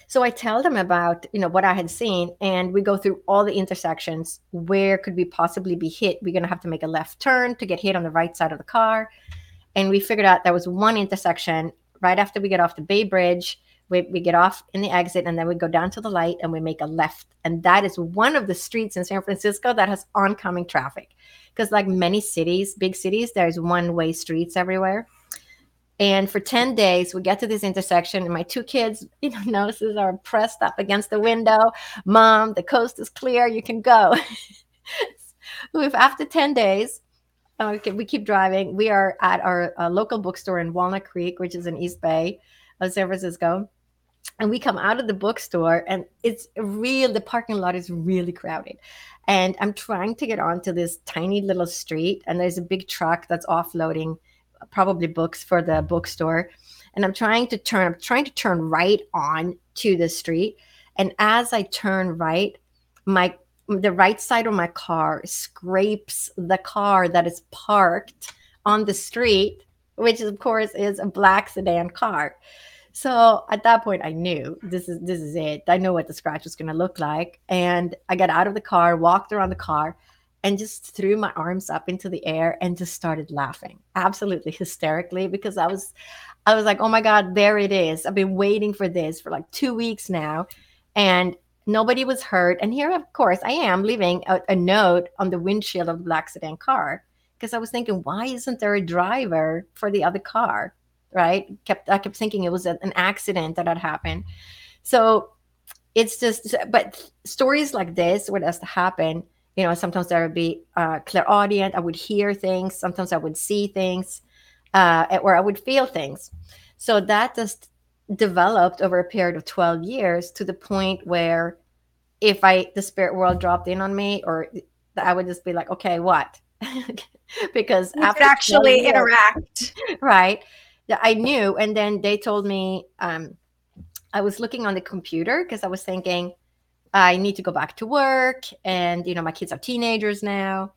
So I tell them about, you know, what I had seen and we go through all the intersections. Where could we possibly be hit? We're going to have to make a left turn to get hit on the right side of the car. And we figured out there was one intersection right after we get off the Bay Bridge we, we get off in the exit and then we go down to the light and we make a left and that is one of the streets in san francisco that has oncoming traffic because like many cities big cities there's one way streets everywhere And for 10 days, we get to this intersection, and my two kids, *laughs* you know, noses are pressed up against the window. Mom, the coast is clear, you can go. *laughs* We've after 10 days, okay, we keep driving. We are at our uh, local bookstore in Walnut Creek, which is in East Bay of San Francisco. And we come out of the bookstore, and it's real, the parking lot is really crowded. And I'm trying to get onto this tiny little street, and there's a big truck that's offloading probably books for the bookstore. And I'm trying to turn, I'm trying to turn right on to the street. And as I turn right, my the right side of my car scrapes the car that is parked on the street, which of course is a black sedan car. So at that point, I knew this is this is it. I know what the scratch was going to look like, and I got out of the car, walked around the car, and just threw my arms up into the air and just started laughing absolutely hysterically because i was i was like oh my god there it is. I've been waiting for this for like two weeks now. And nobody was hurt. And here of course i am leaving a, a note on the windshield of the black sedan car because i was thinking why isn't there a driver for the other car right? Kept i kept thinking it was an accident that had happened. So it's just but stories like this would has to happen you know sometimes there would be uh, clairaudient i would hear things sometimes i would see things uh, or i would feel things. So that just developed over a period of 12 years to the point where if i the spirit world dropped in on me or i would just be like okay what? *laughs* Because you after actually years, interact. Right i knew and then they told me um, i was looking on the computer because i was thinking I need to go back to work, and you know my kids are teenagers now,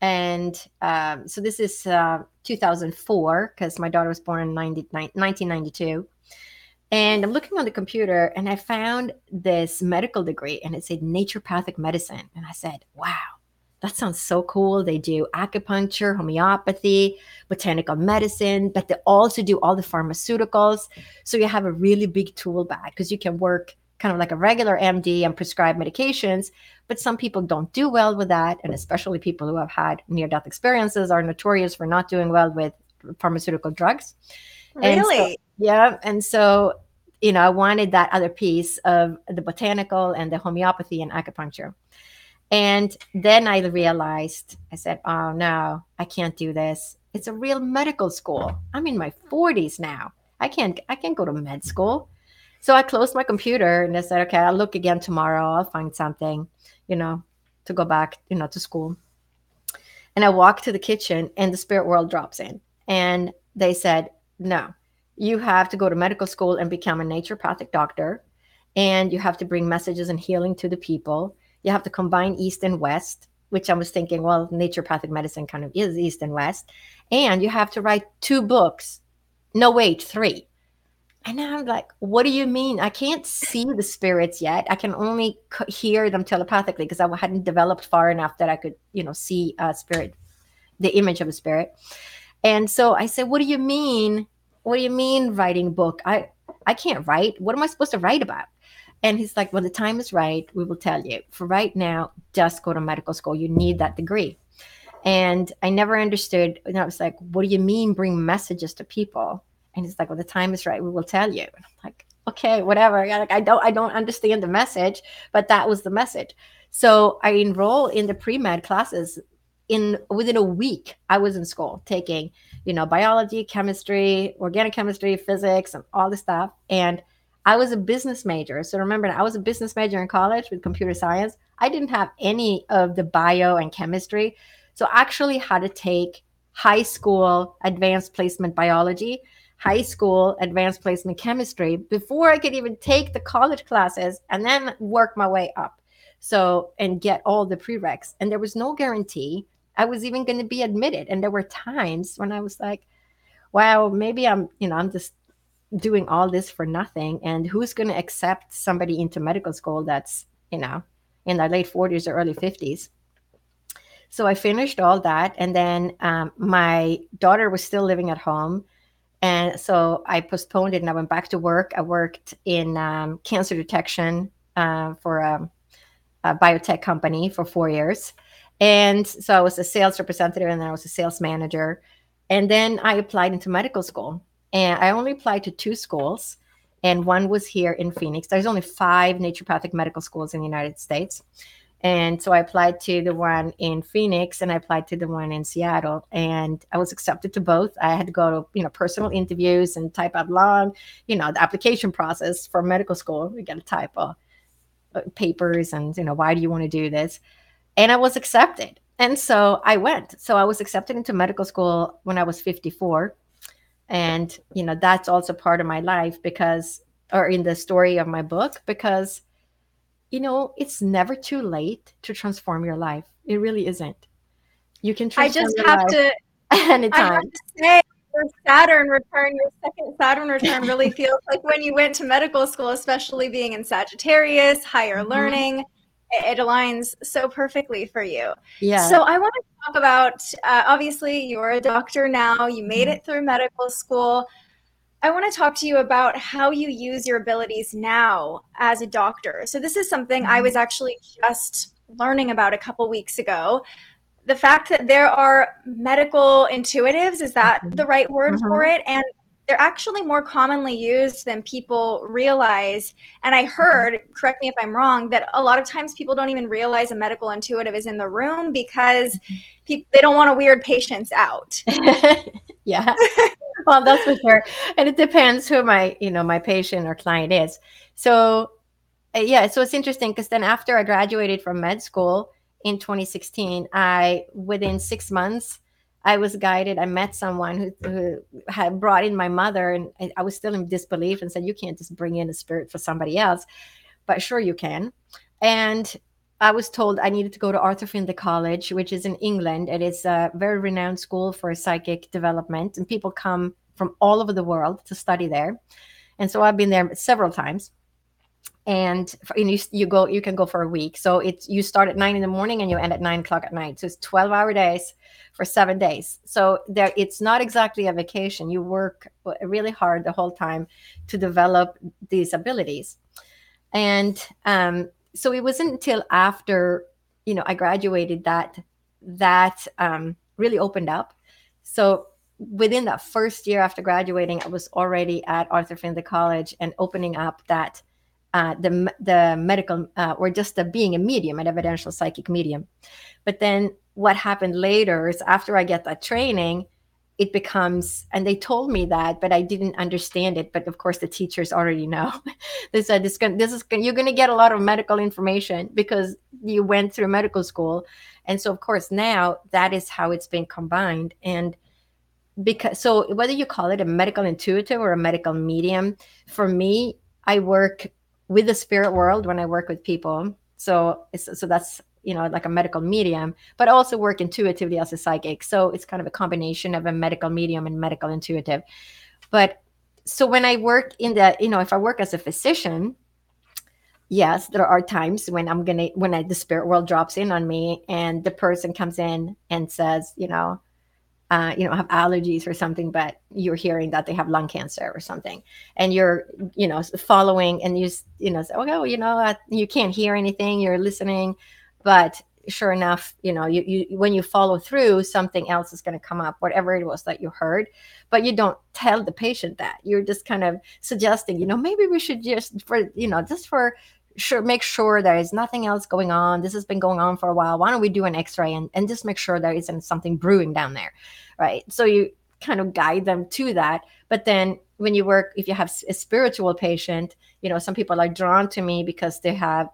and um, so this is uh, 2004 because my daughter was born in 90, 1992. And I'm looking on the computer and I found this medical degree and it said naturopathic medicine. And I said, wow, that sounds so cool. They do acupuncture, homeopathy, botanical medicine, but they also do all the pharmaceuticals. So you have a really big tool bag because you can work kind of like a regular MD and prescribe medications. But some people don't do well with that. And especially people who have had near death experiences are notorious for not doing well with pharmaceutical drugs. Really? So, yeah. And so, you know, I wanted that other piece of the botanical and the homeopathy and acupuncture. And then I realized, I said, oh no, I can't do this. It's a real medical school. I'm in my 40s now. I can't I can't go to med school. So I closed my computer and I said, okay, I'll look again tomorrow. I'll find something, you know, to go back, you know, to school. And I walked to the kitchen and the spirit world drops in. And they said, no, you have to go to medical school and become a naturopathic doctor. And you have to bring messages and healing to the people. You have to combine East and West, which I was thinking, well, naturopathic medicine kind of is East and West. And you have to write two books. No, wait, three and I'm like, what do you mean? I can't see the spirits yet. I can only hear them telepathically because I hadn't developed far enough that I could, you know, see a spirit, the image of a spirit. And so I said, what do you mean? What do you mean writing book? I I can't write. What am I supposed to write about? And he's like, well, the time is right. We will tell you. For right now, just go to medical school. You need that degree. And I never understood. And I was like, what do you mean bring messages to people? And he's like, well, the time is right. We will tell you. And I'm like, okay, whatever. Like, I don't, I don't understand the message, but that was the message. So I enroll in the pre-med classes in within a week. I was in school taking, you know, biology, chemistry, organic chemistry, physics, and all this stuff. And I was a business major. So remember, I was a business major in college with computer science. I didn't have any of the bio and chemistry. So actually had to take high school advanced placement biology high school advanced placement chemistry before I could even take the college classes and then work my way up. So, and get all the prereqs. And there was no guarantee I was even going to be admitted. And there were times when I was like, wow, maybe I'm, you know, I'm just doing all this for nothing. And who's going to accept somebody into medical school that's, you know, in their late 40s or early 50s? So I finished all that. And then um, my daughter was still living at home. And so I postponed it and I went back to work. I worked in um, cancer detection uh, for a, a, biotech company for four years. And so I was a sales representative and then I was a sales manager. And then I applied into medical school. And I only applied to two schools, and one was here in Phoenix. There's only five naturopathic medical schools in the United States. And so I applied to the one in Phoenix and I applied to the one in Seattle. And I was accepted to both. I had to go to, you know, personal interviews and type out long, you know, the application process for medical school. We got to type uh, papers and, you know, why do you want to do this? And I was accepted. And so I went. So I was accepted into medical school when I was 54. And, you know, that's also part of my life because, or in the story of my book, because you know, it's never too late to transform your life. It really isn't. You can I just have to anytime. *laughs* I have to say your Saturn return, your second Saturn return really *laughs* feels like when you went to medical school, especially being in Sagittarius, higher mm-hmm. learning. It, aligns so perfectly for you. Yeah. So I want to talk about uh, obviously you're a doctor now. You made mm-hmm. it through medical school I want to talk to you about how you use your abilities now as a doctor. So, this is something I was mm-hmm. actually just learning about a couple weeks ago. The fact that there are medical intuitives, is that mm-hmm. the right word mm-hmm. for it? And they're actually more commonly used than people realize. And I heard, correct me if I'm wrong, that a lot of times people don't even realize a medical intuitive is in the room because pe- they don't want to weird patients out. *laughs* yeah. well, that's for sure. And it depends who my, you know, my patient or client is. So, uh, yeah, so it's interesting because then after I graduated from med school in 2016, I within six months I was guided. I met someone who, who had brought in my mother, and I was still in disbelief and said, "You can't just bring in a spirit for somebody else." But sure, you can. And I was told I needed to go to Arthur Findlay College, which is in England, it's a very renowned school for psychic development, and people come from all over the world to study there. And so I've been there several times. And, and you, you go, you can go for a week. So it's you start at nine in the morning and you end at nine o'clock at night. So it's twelve hour days for seven days. So there, it's not exactly a vacation. You work really hard the whole time to develop these abilities. And um, so it wasn't until after you know I graduated that that um, really opened up. So within that first year after graduating, I was already at Arthur Findlay College and opening up that uh, the the medical uh, or just the being a medium, an evidential psychic medium. But then what happened later is after I get that training, it becomes and they told me that but i didn't understand it. But of course the teachers already know. *laughs* They said this, this is you're going to get a lot of medical information because you went through medical school. And so of course now that is how it's been combined. And because so whether you call it a medical intuitive or a medical medium for me i work with the spirit world when i work with people. So so that's you know like a medical medium but also work intuitively as a psychic. So it's kind of a combination of a medical medium and medical intuitive. But so when i work in the you know if i work as a physician yes there are times when i'm gonna when I, the spirit world drops in on me and the person comes in and says you know uh, you know have allergies or something but you're hearing that they have lung cancer or something. And you're you know following and you you know say, oh well, you know you can't hear anything. You're listening. But sure enough you know you, you when you follow through something else is going to come up whatever it was that you heard. But you don't tell the patient that. You're just kind of suggesting you know maybe we should just for you know just for sure make sure there is nothing else going on. This has been going on for a while. Why don't we do an x-ray and, and just make sure there isn't something brewing down there right? So you kind of guide them to that. But then when you work if you have a spiritual patient you know some people are drawn to me because they have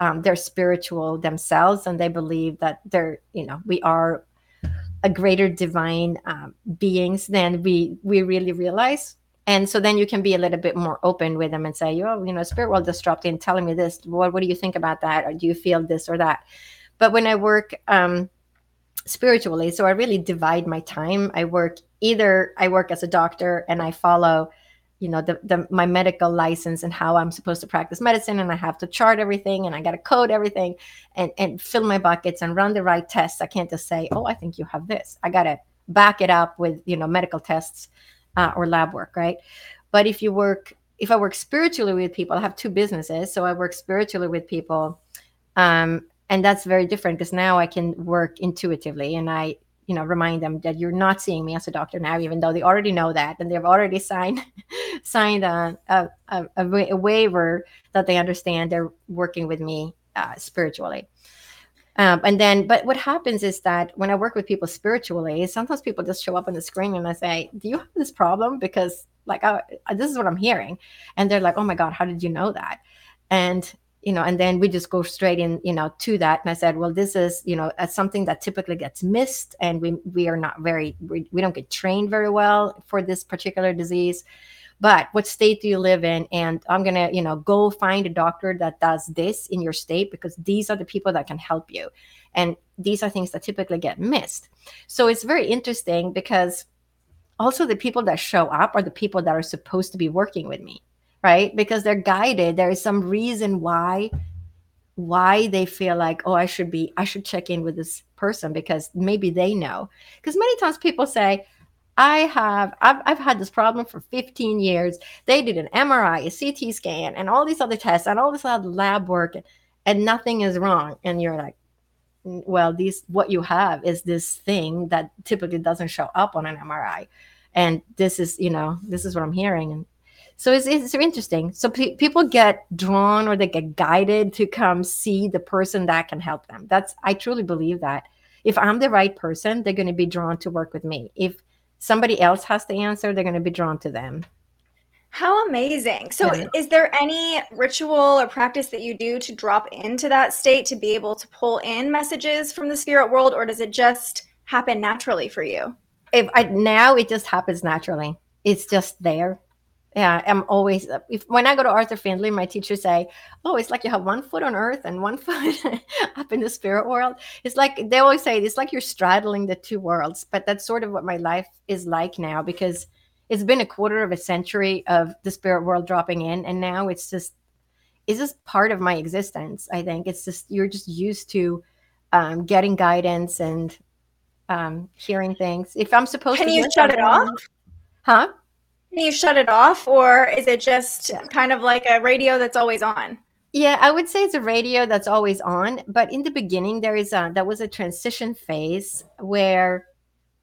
um, they're spiritual themselves and they believe that they're you know we are a greater divine um, beings than we we really realize and so then you can be a little bit more open with them and say oh you know spirit world just dropped in telling me this. What, what do you think about that? Or do you feel this or that? But when i work um, spiritually so i really divide my time. I work either i work as a doctor and i follow you know the, the my medical license and how i'm supposed to practice medicine and i have to chart everything and i got to code everything and and fill my buckets and run the right tests. I can't just say oh i think you have this. I got to back it up with you know medical tests uh, or lab work right? But if you work if i work spiritually with people i have two businesses so i work spiritually with people um, and that's very different because now i can work intuitively and i you know remind them that you're not seeing me as a doctor now even though they already know that and they've already signed *laughs* signed a, a, a, a waiver that they understand they're working with me uh, spiritually um, and then but what happens is that when i work with people spiritually sometimes people just show up on the screen and i say do you have this problem? Because like I, this is what i'm hearing. And they're like oh my god how did you know that? And you know and then we just go straight in you know to that. And i said well this is you know something that typically gets missed and we we are not very we, we don't get trained very well for this particular disease but what state do you live in and i'm going to you know go find a doctor that does this in your state because these are the people that can help you and these are things that typically get missed so it's very interesting because also the people that show up are the people that are supposed to be working with me right? Because they're guided. There is some reason why why they feel like, oh, I should be, I should check in with this person because maybe they know. Because many times people say, I have, I've, I've had this problem for 15 years. They did an MRI, a CT scan, and all these other tests and all this other lab work, and nothing is wrong. And you're like, mm, well, these what you have is this thing that typically doesn't show up on an MRI. And this is, you know, this is what I'm hearing. And so it's, it's interesting. So pe- people get drawn or they get guided to come see the person that can help them. That's I truly believe that. If I'm the right person, they're going to be drawn to work with me. If somebody else has the answer, they're going to be drawn to them. How amazing. So, yeah. is there any ritual or practice that you do to drop into that state to be able to pull in messages from the spirit world, or does it just happen naturally for you? If I, now it just happens naturally, it's just there yeah i'm always if when i go to arthur findlay my teachers say oh it's like you have one foot on earth and one *laughs* foot up in the spirit world. It's like they always say it's like you're straddling the two worlds but that's sort of what my life is like now because it's been a quarter of a century of the spirit world dropping in and now it's just it's just part of my existence i think. It's just you're just used to um, getting guidance and um, hearing things. If i'm supposed can to can you shut it off? Huh can you shut it off, or is it just yeah. kind of like a radio that's always on? Yeah, I would say it's a radio that's always on. But in the beginning, there is a that was a transition phase where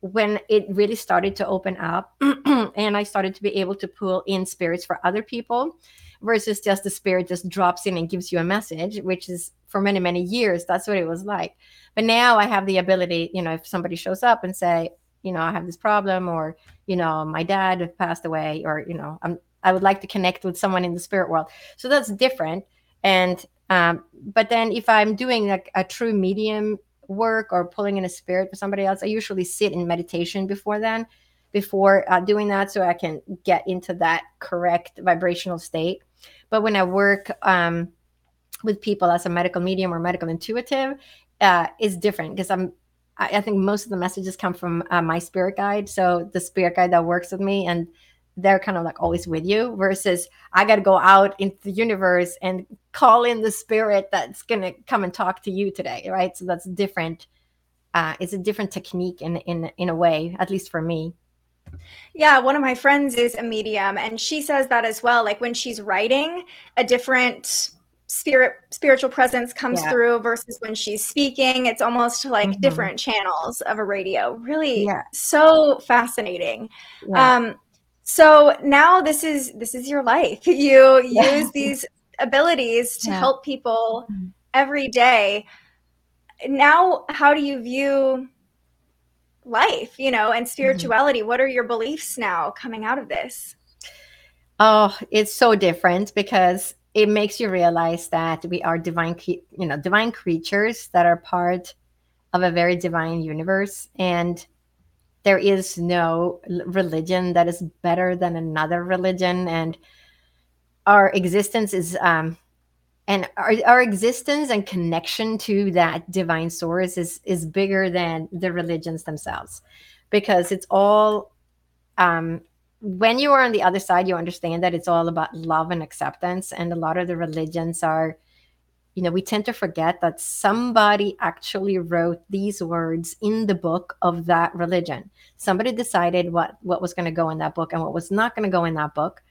when it really started to open up *clears throat* and I started to be able to pull in spirits for other people versus just the spirit just drops in and gives you a message, which is for many, many years, that's what it was like. But now I have the ability, you know, if somebody shows up and say, you know, I have this problem, or you know, my dad passed away, or you know, I'm I would like to connect with someone in the spirit world. So that's different. And um, but then if I'm doing like a true medium work or pulling in a spirit for somebody else, I usually sit in meditation before then, before uh, doing that, so I can get into that correct vibrational state. But when I work um, with people as a medical medium or medical intuitive, uh, is different because I'm I, I think most of the messages come from uh, my spirit guide. So the spirit guide that works with me and they're kind of like always with you versus I got to go out into the universe and call in the spirit that's going to come and talk to you today. Right. So that's different. Uh, it's a different technique in, in, in a way, at least for me. Yeah, one of my friends is a medium and she says that as well. Like when she's writing, a different spirit spiritual presence comes yeah. through versus when she's speaking it's almost like mm-hmm. different channels of a radio really yeah. so fascinating yeah. um so now this is this is your life *laughs* you *laughs* use these abilities to help people mm-hmm. every day now how do you view life you know and mm-hmm. spirituality mm-hmm. what are your beliefs now coming out of this oh it's so different because it makes you realize that we are divine you know divine creatures that are part of a very divine universe and there is no religion that is better than another religion and our existence is um and our, our existence and connection to that divine source is is bigger than the religions themselves because it's all um when you are on the other side, you understand that it's all about love and acceptance. And a lot of the religions are, you know, we tend to forget that somebody actually wrote these words in the book of that religion. Somebody decided what what was going to go in that book and what was not going to go in that book,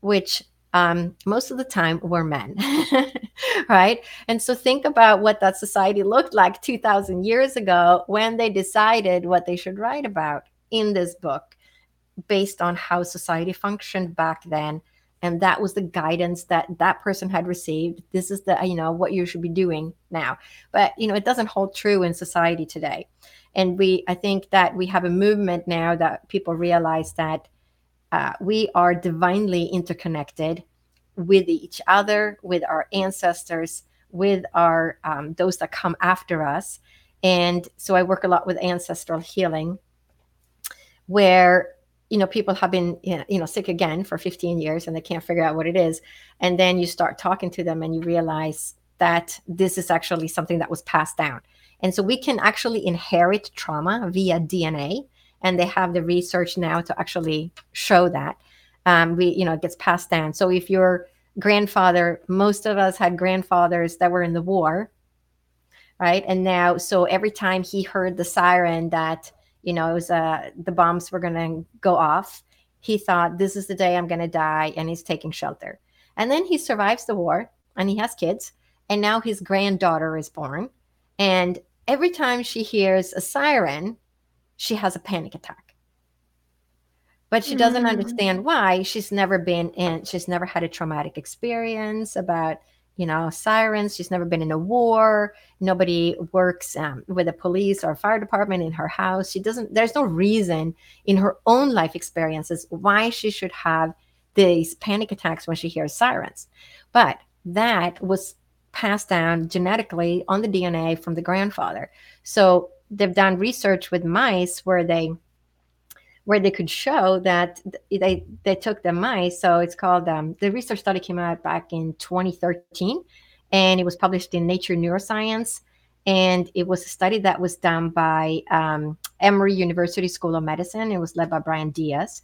which um, most of the time were men, *laughs* right? And so think about what that society looked like 2,000 years ago when they decided what they should write about in this book based on how society functioned back then. And that was the guidance that that person had received. This is the you know what you should be doing now. But you know it doesn't hold true in society today. And we i think that we have a movement now that people realize that uh, we are divinely interconnected with each other with our ancestors with our um, those that come after us. And so i work a lot with ancestral healing where you know people have been you know sick again for 15 years and they can't figure out what it is. And then you start talking to them and you realize that this is actually something that was passed down. And so we can actually inherit trauma via dna and they have the research now to actually show that um, we you know it gets passed down. So if your grandfather most of us had grandfathers that were in the war right? And now so every time he heard the siren that you know, it was uh, the bombs were going to go off. He thought, this is the day I'm going to die, and he's taking shelter. And then he survives the war, and he has kids, and now his granddaughter is born. And every time she hears a siren, she has a panic attack. But she doesn't mm. understand why. She's never been in, she's never had a traumatic experience about you know, sirens. She's never been in a war. Nobody works um, with the police or fire department in her house. She doesn't, there's no reason in her own life experiences why she should have these panic attacks when she hears sirens. But that was passed down genetically on the DNA from the grandfather. So they've done research with mice where they where they could show that they they took the mice. So it's called um, the research study came out back in 2013, and it was published in Nature Neuroscience. And it was a study that was done by um, Emory University School of Medicine. It was led by Brian Dias,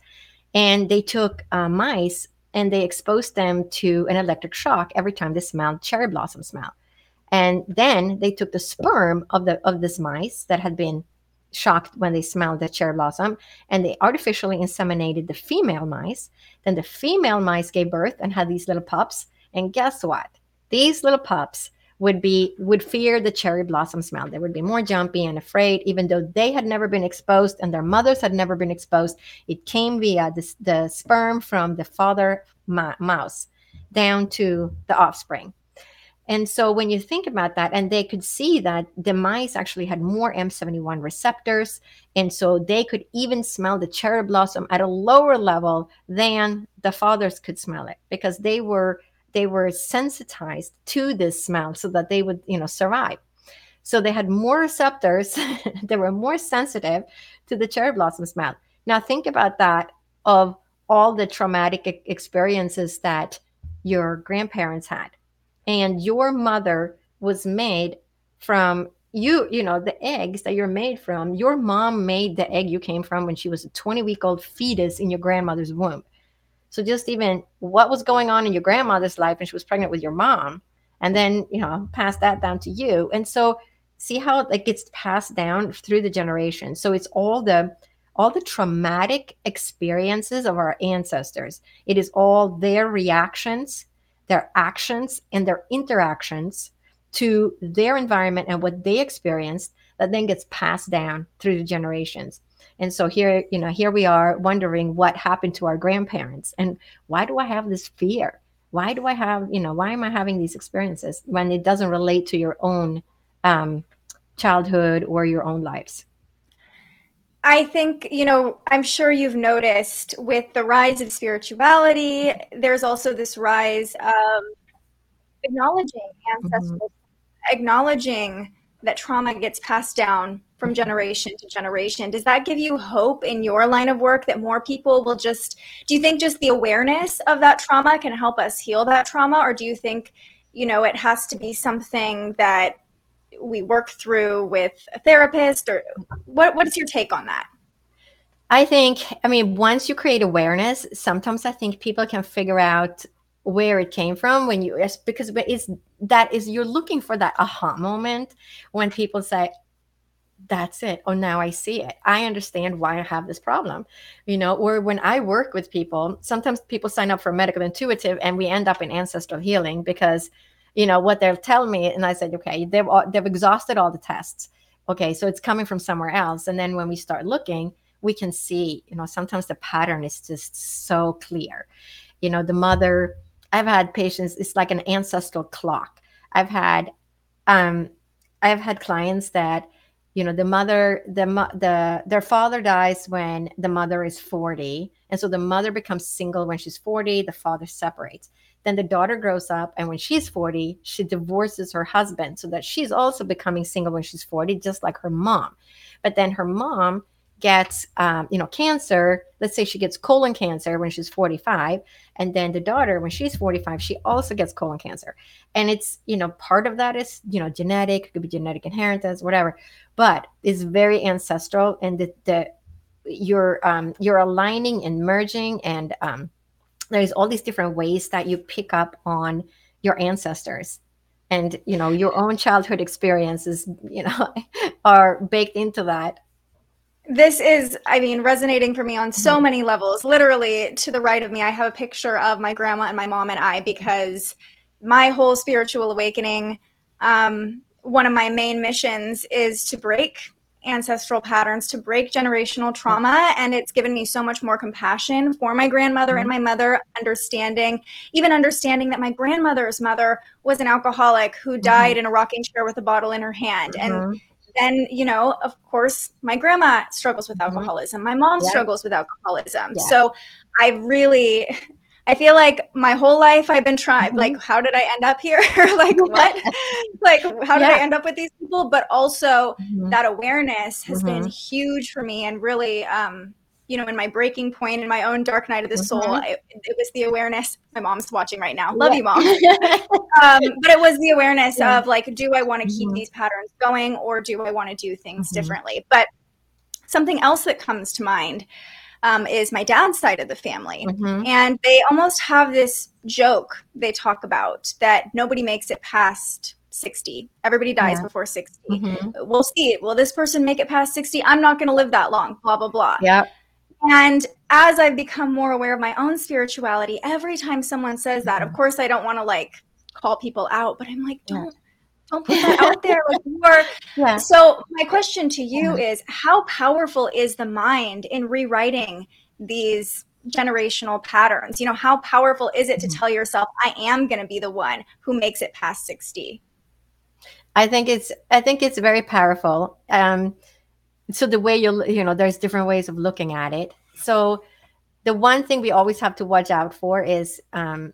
and they took uh, mice and they exposed them to an electric shock every time they smelled cherry blossom smell. And then they took the sperm of the of this mice that had been shocked when they smelled the cherry blossom and they artificially inseminated the female mice. Then the female mice gave birth and had these little pups and guess what? These little pups would be would fear the cherry blossom smell. They would be more jumpy and afraid even though they had never been exposed and their mothers had never been exposed. It came via the, the sperm from the father mouse down to the offspring and so when you think about that, and they could see that the mice actually had more M71 receptors. And so they could even smell the cherry blossom at a lower level than the fathers could smell it because they were they were sensitized to this smell so that they would, you know, survive. So they had more receptors, *laughs* they were more sensitive to the cherry blossom smell. Now think about that of all the traumatic experiences that your grandparents had and your mother was made from you you know the eggs that you're made from. Your mom made the egg you came from when she was a 20 week old fetus in your grandmother's womb. So just even what was going on in your grandmother's life and she was pregnant with your mom and then you know pass that down to you. And so see how it gets passed down through the generations so it's all the all the traumatic experiences of our ancestors. It is all their reactions their actions and their interactions to their environment and what they experienced that then gets passed down through the generations. And so here, you know, here we are wondering what happened to our grandparents and why do I have this fear? Why do I have, you know, why am I having these experiences when it doesn't relate to your own um, childhood or your own lives? I think, you know, I'm sure you've noticed with the rise of spirituality, there's also this rise of acknowledging ancestral, mm-hmm. acknowledging that trauma gets passed down from generation to generation. Does that give you hope in your line of work that more people will just, do you think just the awareness of that trauma can help us heal that trauma? Or do you think, you know, it has to be something that we work through with a therapist or what what's your take on that i think i mean once you create awareness sometimes i think people can figure out where it came from when you because it's that is you're looking for that aha moment when people say that's it. Oh, now I see it. I understand why I have this problem. You know, or when I work with people, sometimes people sign up for medical intuitive and we end up in ancestral healing because, you know, what they'll tell me. And I said, okay, they've, they've exhausted all the tests. Okay. So it's coming from somewhere else. And then when we start looking, we can see, you know, sometimes the pattern is just so clear. You know, the mother, I've had patients, it's like an ancestral clock. I've had, um, I've had clients that you know the mother the the their father dies when the mother is 40 and so the mother becomes single when she's 40 the father separates then the daughter grows up and when she's 40 she divorces her husband so that she's also becoming single when she's 40 just like her mom. But then her mom gets um, you know cancer. Let's say she gets colon cancer when she's 45 and then the daughter when she's 45 she also gets colon cancer. And it's you know part of that is you know genetic it could be genetic inheritance whatever. But it's very ancestral and the, the you're um, you're aligning and merging and um, there's all these different ways that you pick up on your ancestors. And you know your own childhood experiences you know *laughs* are baked into that. This is i mean resonating for me on so mm-hmm. many levels. Literally to the right of me i have a picture of my grandma and my mom and i because my whole spiritual awakening um, one of my main missions is to break ancestral patterns to break generational trauma and it's given me so much more compassion for my grandmother and mm-hmm. my mother understanding even understanding that my grandmother's mother was an alcoholic who died mm-hmm. in a rocking chair with a bottle in her hand mm-hmm. and then you know of course my grandma struggles with mm-hmm. alcoholism my mom yeah. struggles with alcoholism yeah. so i really i feel like my whole life i've been trying mm-hmm. like how did i end up here *laughs* like what like how did yeah. i end up with these people but also mm-hmm. that awareness has been mm-hmm. huge for me and really um you know, in my breaking point in my own dark night of the mm-hmm. soul, it, it, was the awareness. My mom's watching right now. Love yeah. you, mom. *laughs* um, but it was the awareness yeah. of like, do I want to keep mm-hmm. these patterns going or do I want to do things mm-hmm. differently? But something else that comes to mind um, is my dad's side of the family. Mm-hmm. And they almost have this joke they talk about that nobody makes it past 60. Everybody dies yeah. before 60. Mm-hmm. We'll see. Will this person make it past 60? I'm not going to live that long, blah, blah, blah. Yeah. And as I've become more aware of my own spirituality, every time someone says that, of mm-hmm. course, I don't want to like call people out, but I'm like, don't. Yeah. Don't *laughs* put that out there. Like you are, *laughs* yeah. So my question to you mm-hmm. is: How powerful is the mind in rewriting these generational patterns? You know, how powerful is it to mm-hmm. tell yourself, "I am going to be the one who makes it past 60"? I think it's I think it's very powerful. Um, so the way you you know there's different ways of looking at it so the one thing we always have to watch out for is um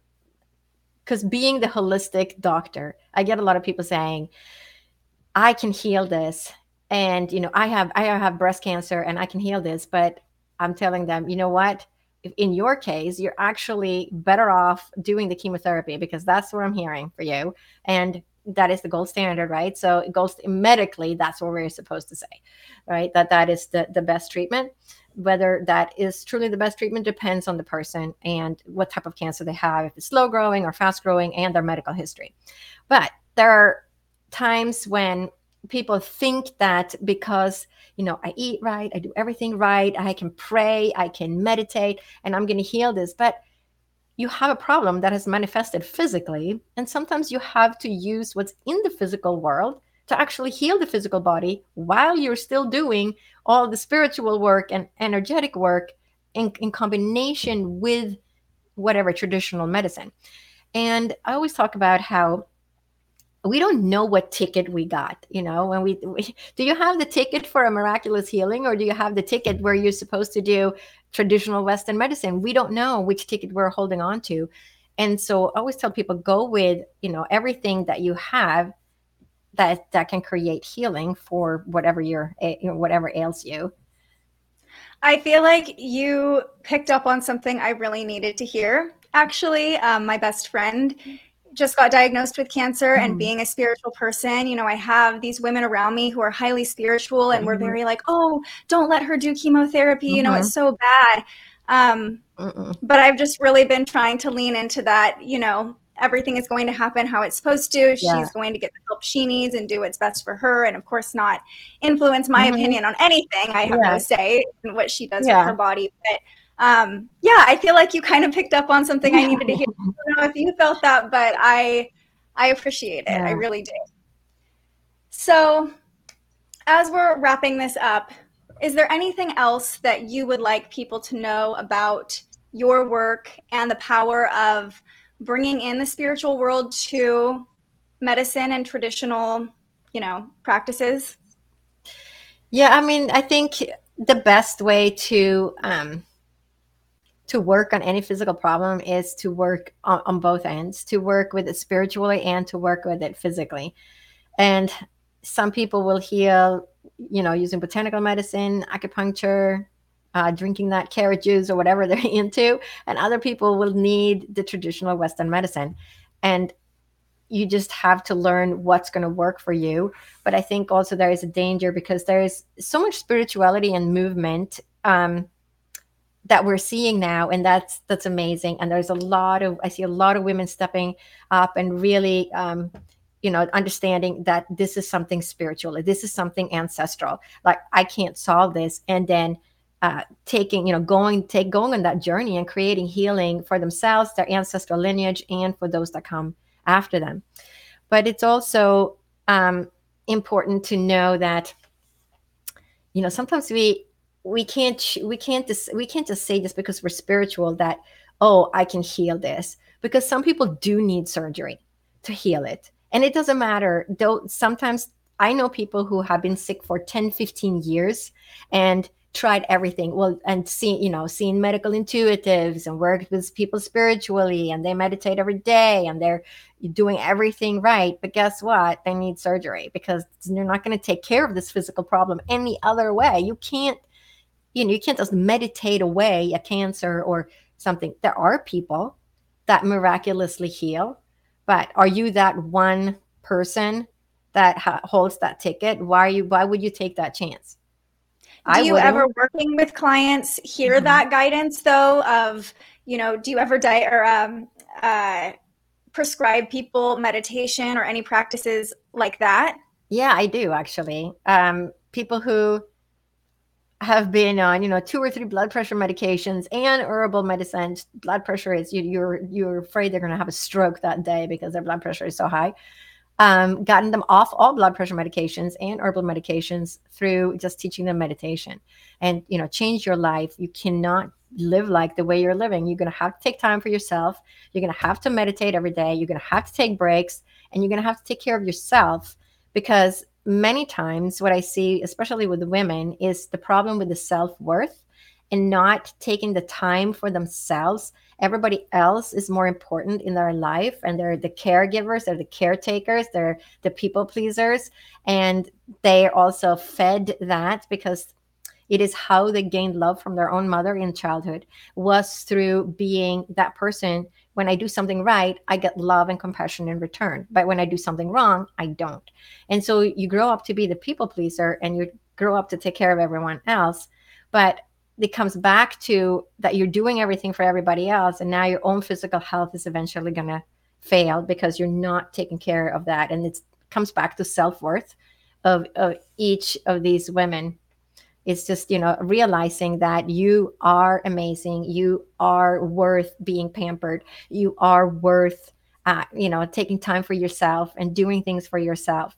because being the holistic doctor i get a lot of people saying i can heal this and you know i have i have breast cancer and i can heal this but i'm telling them you know what in your case you're actually better off doing the chemotherapy because that's what i'm hearing for you and that is the gold standard, right? So it goes medically, that's what we're supposed to say, right? That that is the, the best treatment. Whether that is truly the best treatment depends on the person and what type of cancer they have, if it's slow growing or fast growing, and their medical history. But there are times when people think that because you know i eat right i do everything right i can pray i can meditate and i'm going to heal this but you have a problem that has manifested physically. And sometimes you have to use what's in the physical world to actually heal the physical body while you're still doing all the spiritual work and energetic work in, in combination with whatever traditional medicine. And I always talk about how we don't know what ticket we got you know when we, we, do you have the ticket for a miraculous healing or do you have the ticket where you're supposed to do traditional western medicine we don't know which ticket we're holding on to and so i always tell people go with you know everything that you have that that can create healing for whatever your whatever ails you i feel like you picked up on something i really needed to hear actually um, my best friend just got diagnosed with cancer mm-hmm. and being a spiritual person, you know, I have these women around me who are highly spiritual and mm-hmm. we're very like, oh, don't let her do chemotherapy. Mm-hmm. You know, it's mm-hmm. so bad. Um, but I've just really been trying to lean into that, you know, everything is going to happen how it's supposed to. She's going to get the help she needs and do what's best for her. And of course, not influence my Mhm. opinion on anything. I have Yeah. no say in what she does Yeah. with her body. But um, yeah, I feel like you kind of picked up on something I needed to hear. I don't know if you felt that, but I I appreciate it. I really do. So, as we're wrapping this up, is there anything else that you would like people to know about your work and the power of bringing in the spiritual world to medicine and traditional, you know, practices? Yeah, I mean, I think the best way to um, to work on any physical problem is to work on, on both ends, to work with it spiritually and to work with it physically. And some people will heal, you know, using botanical medicine, acupuncture, uh, drinking that carrot juice or whatever *laughs* they're into, and other people will need the traditional Western medicine. And you just have to learn what's going to work for you but I think also there is a danger because there is so much spirituality and movement um, that we're seeing now, and that's that's amazing. And there's a lot of I see a lot of women stepping up and really, um, you know, understanding that this is something spiritual, this is something ancestral. Like I can't solve this, and then. Uh, taking you know going take going on that journey and creating healing for themselves their ancestral lineage and for those that come after them. But it's also um, important to know that you know sometimes we we can't we can't just we can't just say just because we're spiritual that oh i can heal this because some people do need surgery to heal it. And it doesn't matter. Though sometimes i know people who have been sick for 10 15 years and tried everything. Well and seen you know seen medical intuitives and worked with people spiritually and they meditate every day and they're doing everything right. But guess what? They need surgery because they're not going to take care of this physical problem any other way. You can't you know you can't just meditate away a cancer or something. There are people that miraculously heal but are you that one person that ha- holds that ticket? Why are you why would you take that chance Do you ever working with clients hear Mhm. that guidance though of, you know, do you ever di- or um, uh, prescribe people meditation or any practices like that? Yeah, I do actually. Um, people who have been on, you know, two or three blood pressure medications and herbal medicines. Blood pressure is you, you're you're afraid they're going to have a stroke that day because their blood pressure is so high. Um, gotten them off all blood pressure medications and herbal medications through just teaching them meditation, and you know, change your life. You cannot live like the way you're living. You're going to have to take time for yourself. You're going to have to meditate every day. You're going to have to take breaks, and you're going to have to take care of yourself because many times what I see, especially with women, is the problem with the self worth and not taking the time for themselves. Everybody else is more important in their life, and they're the caregivers, they're the caretakers, they're the people pleasers, and they also fed that because it is how they gained love from their own mother in childhood was through being that person. When i do something right i get love and compassion in return. But when i do something wrong i don't. And so you grow up to be the people pleaser and you grow up to take care of everyone else. But it comes back to that you're doing everything for everybody else and now your own physical health is eventually going to fail because you're not taking care of that. And it comes back to self-worth of, of each of these women. It's just you know realizing that you are amazing you are worth being pampered you are worth uh, you know taking time for yourself and doing things for yourself.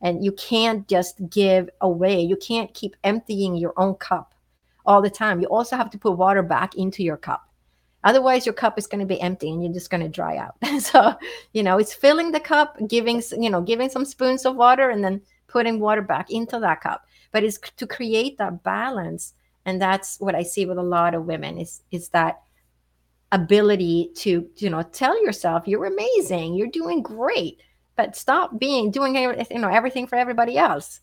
And you can't just give away. You can't keep emptying your own cup all the time. You also have to put water back into your cup. Otherwise your cup is going to be empty and you're just going to dry out. *laughs* So you know it's filling the cup giving you know giving some spoons of water and then putting water back into that cup. But it's to create that balance and that's what i see with a lot of women is is that ability to you know tell yourself you're amazing. You're doing great. But stop being doing you know everything for everybody else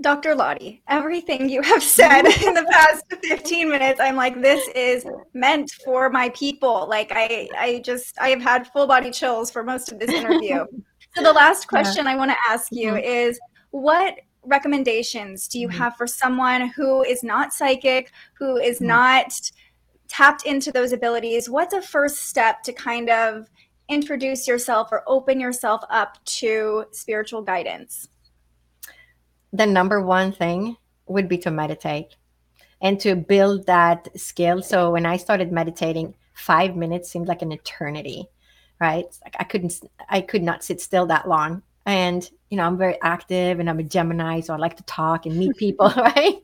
Dr. Lotte, everything you have said *laughs* in the past 15 minutes, I'm like, this is meant for my people. Like I I just I have had full body chills for most of this interview. *laughs* so the last question yeah. I want to ask you mm-hmm. is what recommendations do you mm-hmm. have for someone who is not psychic, who is mm-hmm. not tapped into those abilities? What's a first step to kind of introduce yourself or open yourself up to spiritual guidance? The number one thing would be to meditate and to build that skill. So when I started meditating, five minutes seemed like an eternity, right? Like I couldn't, I could not sit still that long. And you know, I'm very active, and I'm a Gemini, so I like to talk and meet people, *laughs* right?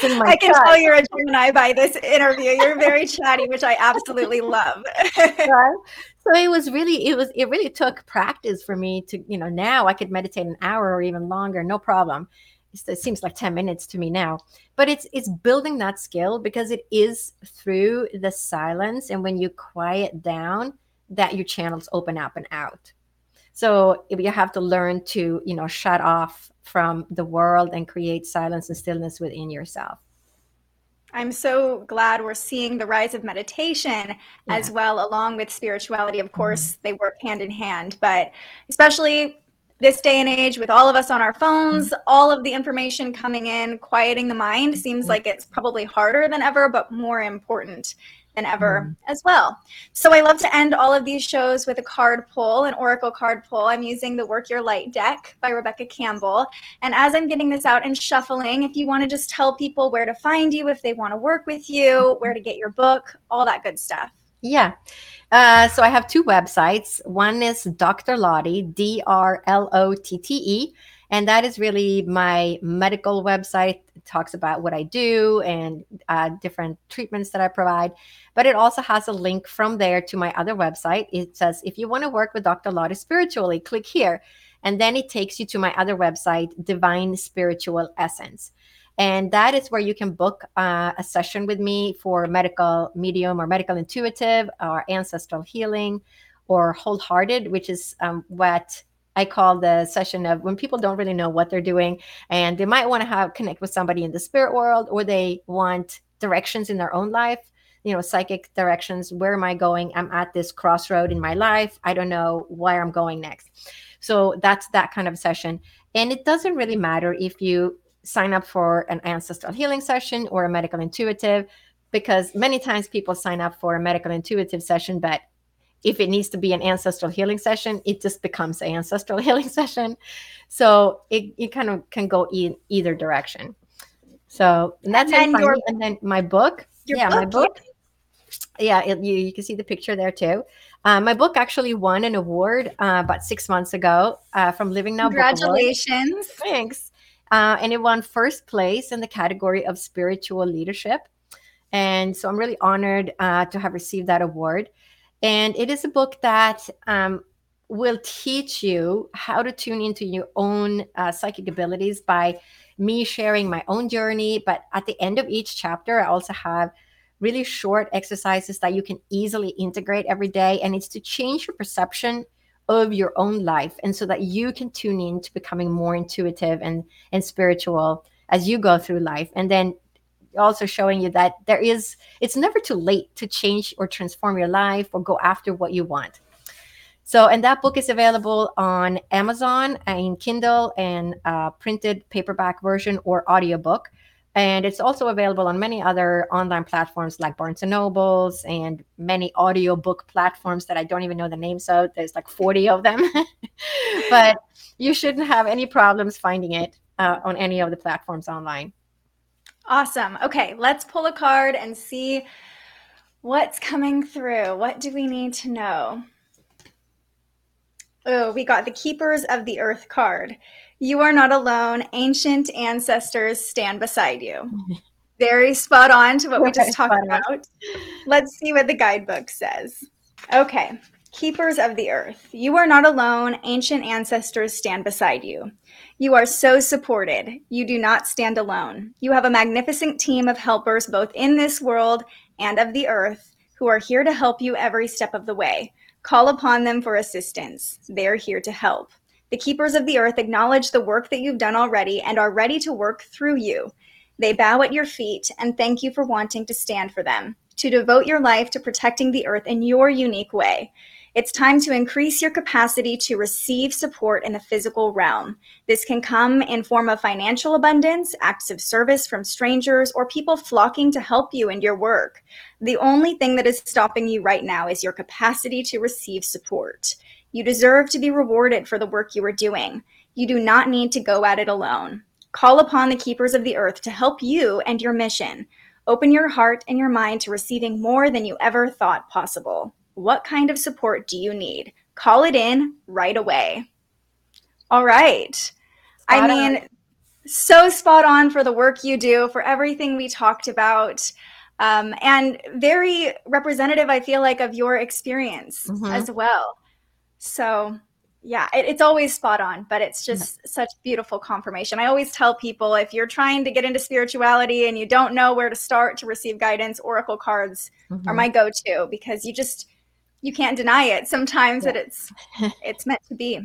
I can tell you're a Gemini by this interview. You're very chatty, which I absolutely love. *laughs* right? So it was really, it was, it really took practice for me to, you know, now I could meditate an hour or even longer, no problem it seems like 10 minutes to me now but it's it's building that skill because it is through the silence and when you quiet down that your channels open up and out so you have to learn to you know shut off from the world and create silence and stillness within yourself I'm so glad we're seeing the rise of meditation yeah. as well, along with spirituality. Of course, mm-hmm. they work hand in hand, but especially this day and age with all of us on our phones mm-hmm. all of the information coming in quieting the mind seems mm-hmm. like it's probably harder than ever but more important than ever mm. as well so i love to end all of these shows with a card pull an oracle card pull i'm using the work your light deck by rebecca campbell and as i'm getting this out and shuffling if you want to just tell people where to find you if they want to work with you where to get your book all that good stuff yeah uh, so I have two websites. One is Dr. Lotte, D R L O T T E, and that is really my medical website. It talks about what I do and uh, different treatments that I provide. But it also has a link from there to my other website. It says, if you want to work with Dr. Lotte spiritually, click here. And then it takes you to my other website, Divine Spiritual Essence. And that is where you can book uh, a session with me for medical medium or medical intuitive or ancestral healing or wholehearted, which is um, what I call the session of when people don't really know what they're doing and they might want to have connect with somebody in the spirit world or they want directions in their own life you know psychic directions where am i going? I'm at this crossroad in my life. I don't know where i'm going next. So that's that kind of session. And it doesn't really matter if you sign up for an ancestral healing session or a medical intuitive because many times people sign up for a medical intuitive session but if it needs to be an ancestral healing session it just becomes an ancestral *laughs* healing session so it, it kind of can go in either direction so and that's and then, your, and then my book yeah book, my book yeah, it, you, you can see the picture there too. Uh, my book actually won an award uh, about six months ago uh, from Living Now. Congratulations! Thanks uh, and it won first place in the category of spiritual leadership. And so I'm really honored uh, to have received that award. And it is a book that um, will teach you how to tune into your own uh, psychic abilities by me sharing my own journey. But at the end of each chapter, I also have really short exercises that you can easily integrate every day. And it's to change your perception of your own life and so that you can tune in to becoming more intuitive and and spiritual as you go through life and then also showing you that there is it's never too late to change or transform your life or go after what you want so and that book is available on amazon in kindle and uh, printed paperback version or audiobook and it's also available on many other online platforms like Barnes and Nobles and many audiobook platforms that I don't even know the names of. There's like 40 of them. *laughs* but you shouldn't have any problems finding it uh, on any of the platforms online. Awesome. Okay, let's pull a card and see what's coming through. What do we need to know? Oh, we got the Keepers of the Earth card. You are not alone. Ancient ancestors stand beside you. *laughs* Very spot on to what we just talked about. Let's see what the guidebook says. Okay. Keepers of the earth, you are not alone. Ancient ancestors stand beside you. You are so supported. You do not stand alone. You have a magnificent team of helpers both in this world and of the earth who are here to help you every step of the way. Call upon them for assistance. They're here to help. The keepers of the earth acknowledge the work that you've done already and are ready to work through you. They bow at your feet and thank you for wanting to stand for them, to devote your life to protecting the earth in your unique way. It's time to increase your capacity to receive support in the physical realm. This can come in form of financial abundance, acts of service from strangers, or people flocking to help you in your work. The only thing that is stopping you right now is your capacity to receive support. You deserve to be rewarded for the work you are doing. You do not need to go at it alone. Call upon the keepers of the earth to help you and your mission. Open your heart and your mind to receiving more than you ever thought possible. What kind of support do you need? Call it in right away. All right. Spot I mean, on. so spot on for the work you do, for everything we talked about. Um, and very representative, I feel like, of your experience mm-hmm. as well. So yeah, it, it's always spot on, but it's just yeah. such beautiful confirmation. I always tell people if you're trying to get into spirituality and you don't know where to start to receive guidance, oracle cards mm-hmm. are my go-to because you just you can't deny it sometimes yeah. that it's *laughs* it's meant to be.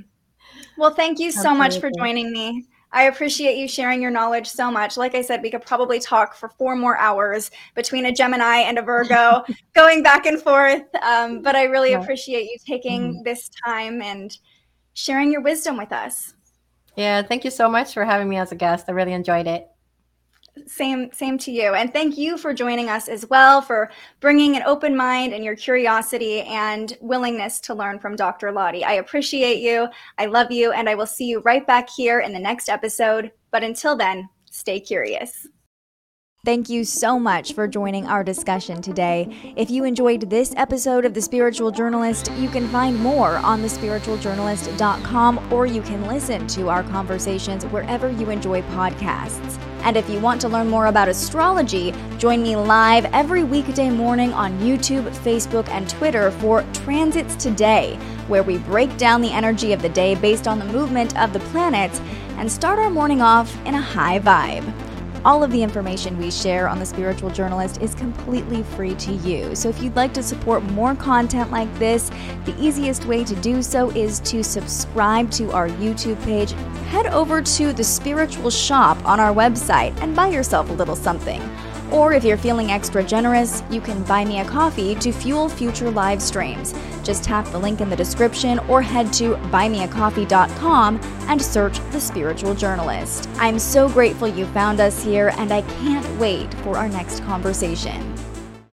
Well, thank you so Absolutely. much for joining me. I appreciate you sharing your knowledge so much. Like I said, we could probably talk for four more hours between a Gemini and a Virgo, *laughs* *laughs* going back and forth. Um, but I really yeah. appreciate you taking mm-hmm. this time and sharing your wisdom with us. Yeah, thank you so much for having me as a guest. I really enjoyed it. Same, same to you. And thank you for joining us as well, for bringing an open mind and your curiosity and willingness to learn from Dr. Lotte. I appreciate you. I love you. And I will see you right back here in the next episode. But until then, stay curious. Thank you so much for joining our discussion today. If you enjoyed this episode of The Spiritual Journalist, you can find more on thespiritualjournalist.com or you can listen to our conversations wherever you enjoy podcasts. And if you want to learn more about astrology, join me live every weekday morning on YouTube, Facebook, and Twitter for Transits Today, where we break down the energy of the day based on the movement of the planets and start our morning off in a high vibe. All of the information we share on The Spiritual Journalist is completely free to you. So if you'd like to support more content like this, the easiest way to do so is to subscribe to our YouTube page. Head over to the Spiritual Shop on our website and buy yourself a little something. Or if you're feeling extra generous, you can buy me a coffee to fuel future live streams. Just tap the link in the description or head to buymeacoffee.com and search The Spiritual Journalist. I'm so grateful you found us here, and I can't wait for our next conversation.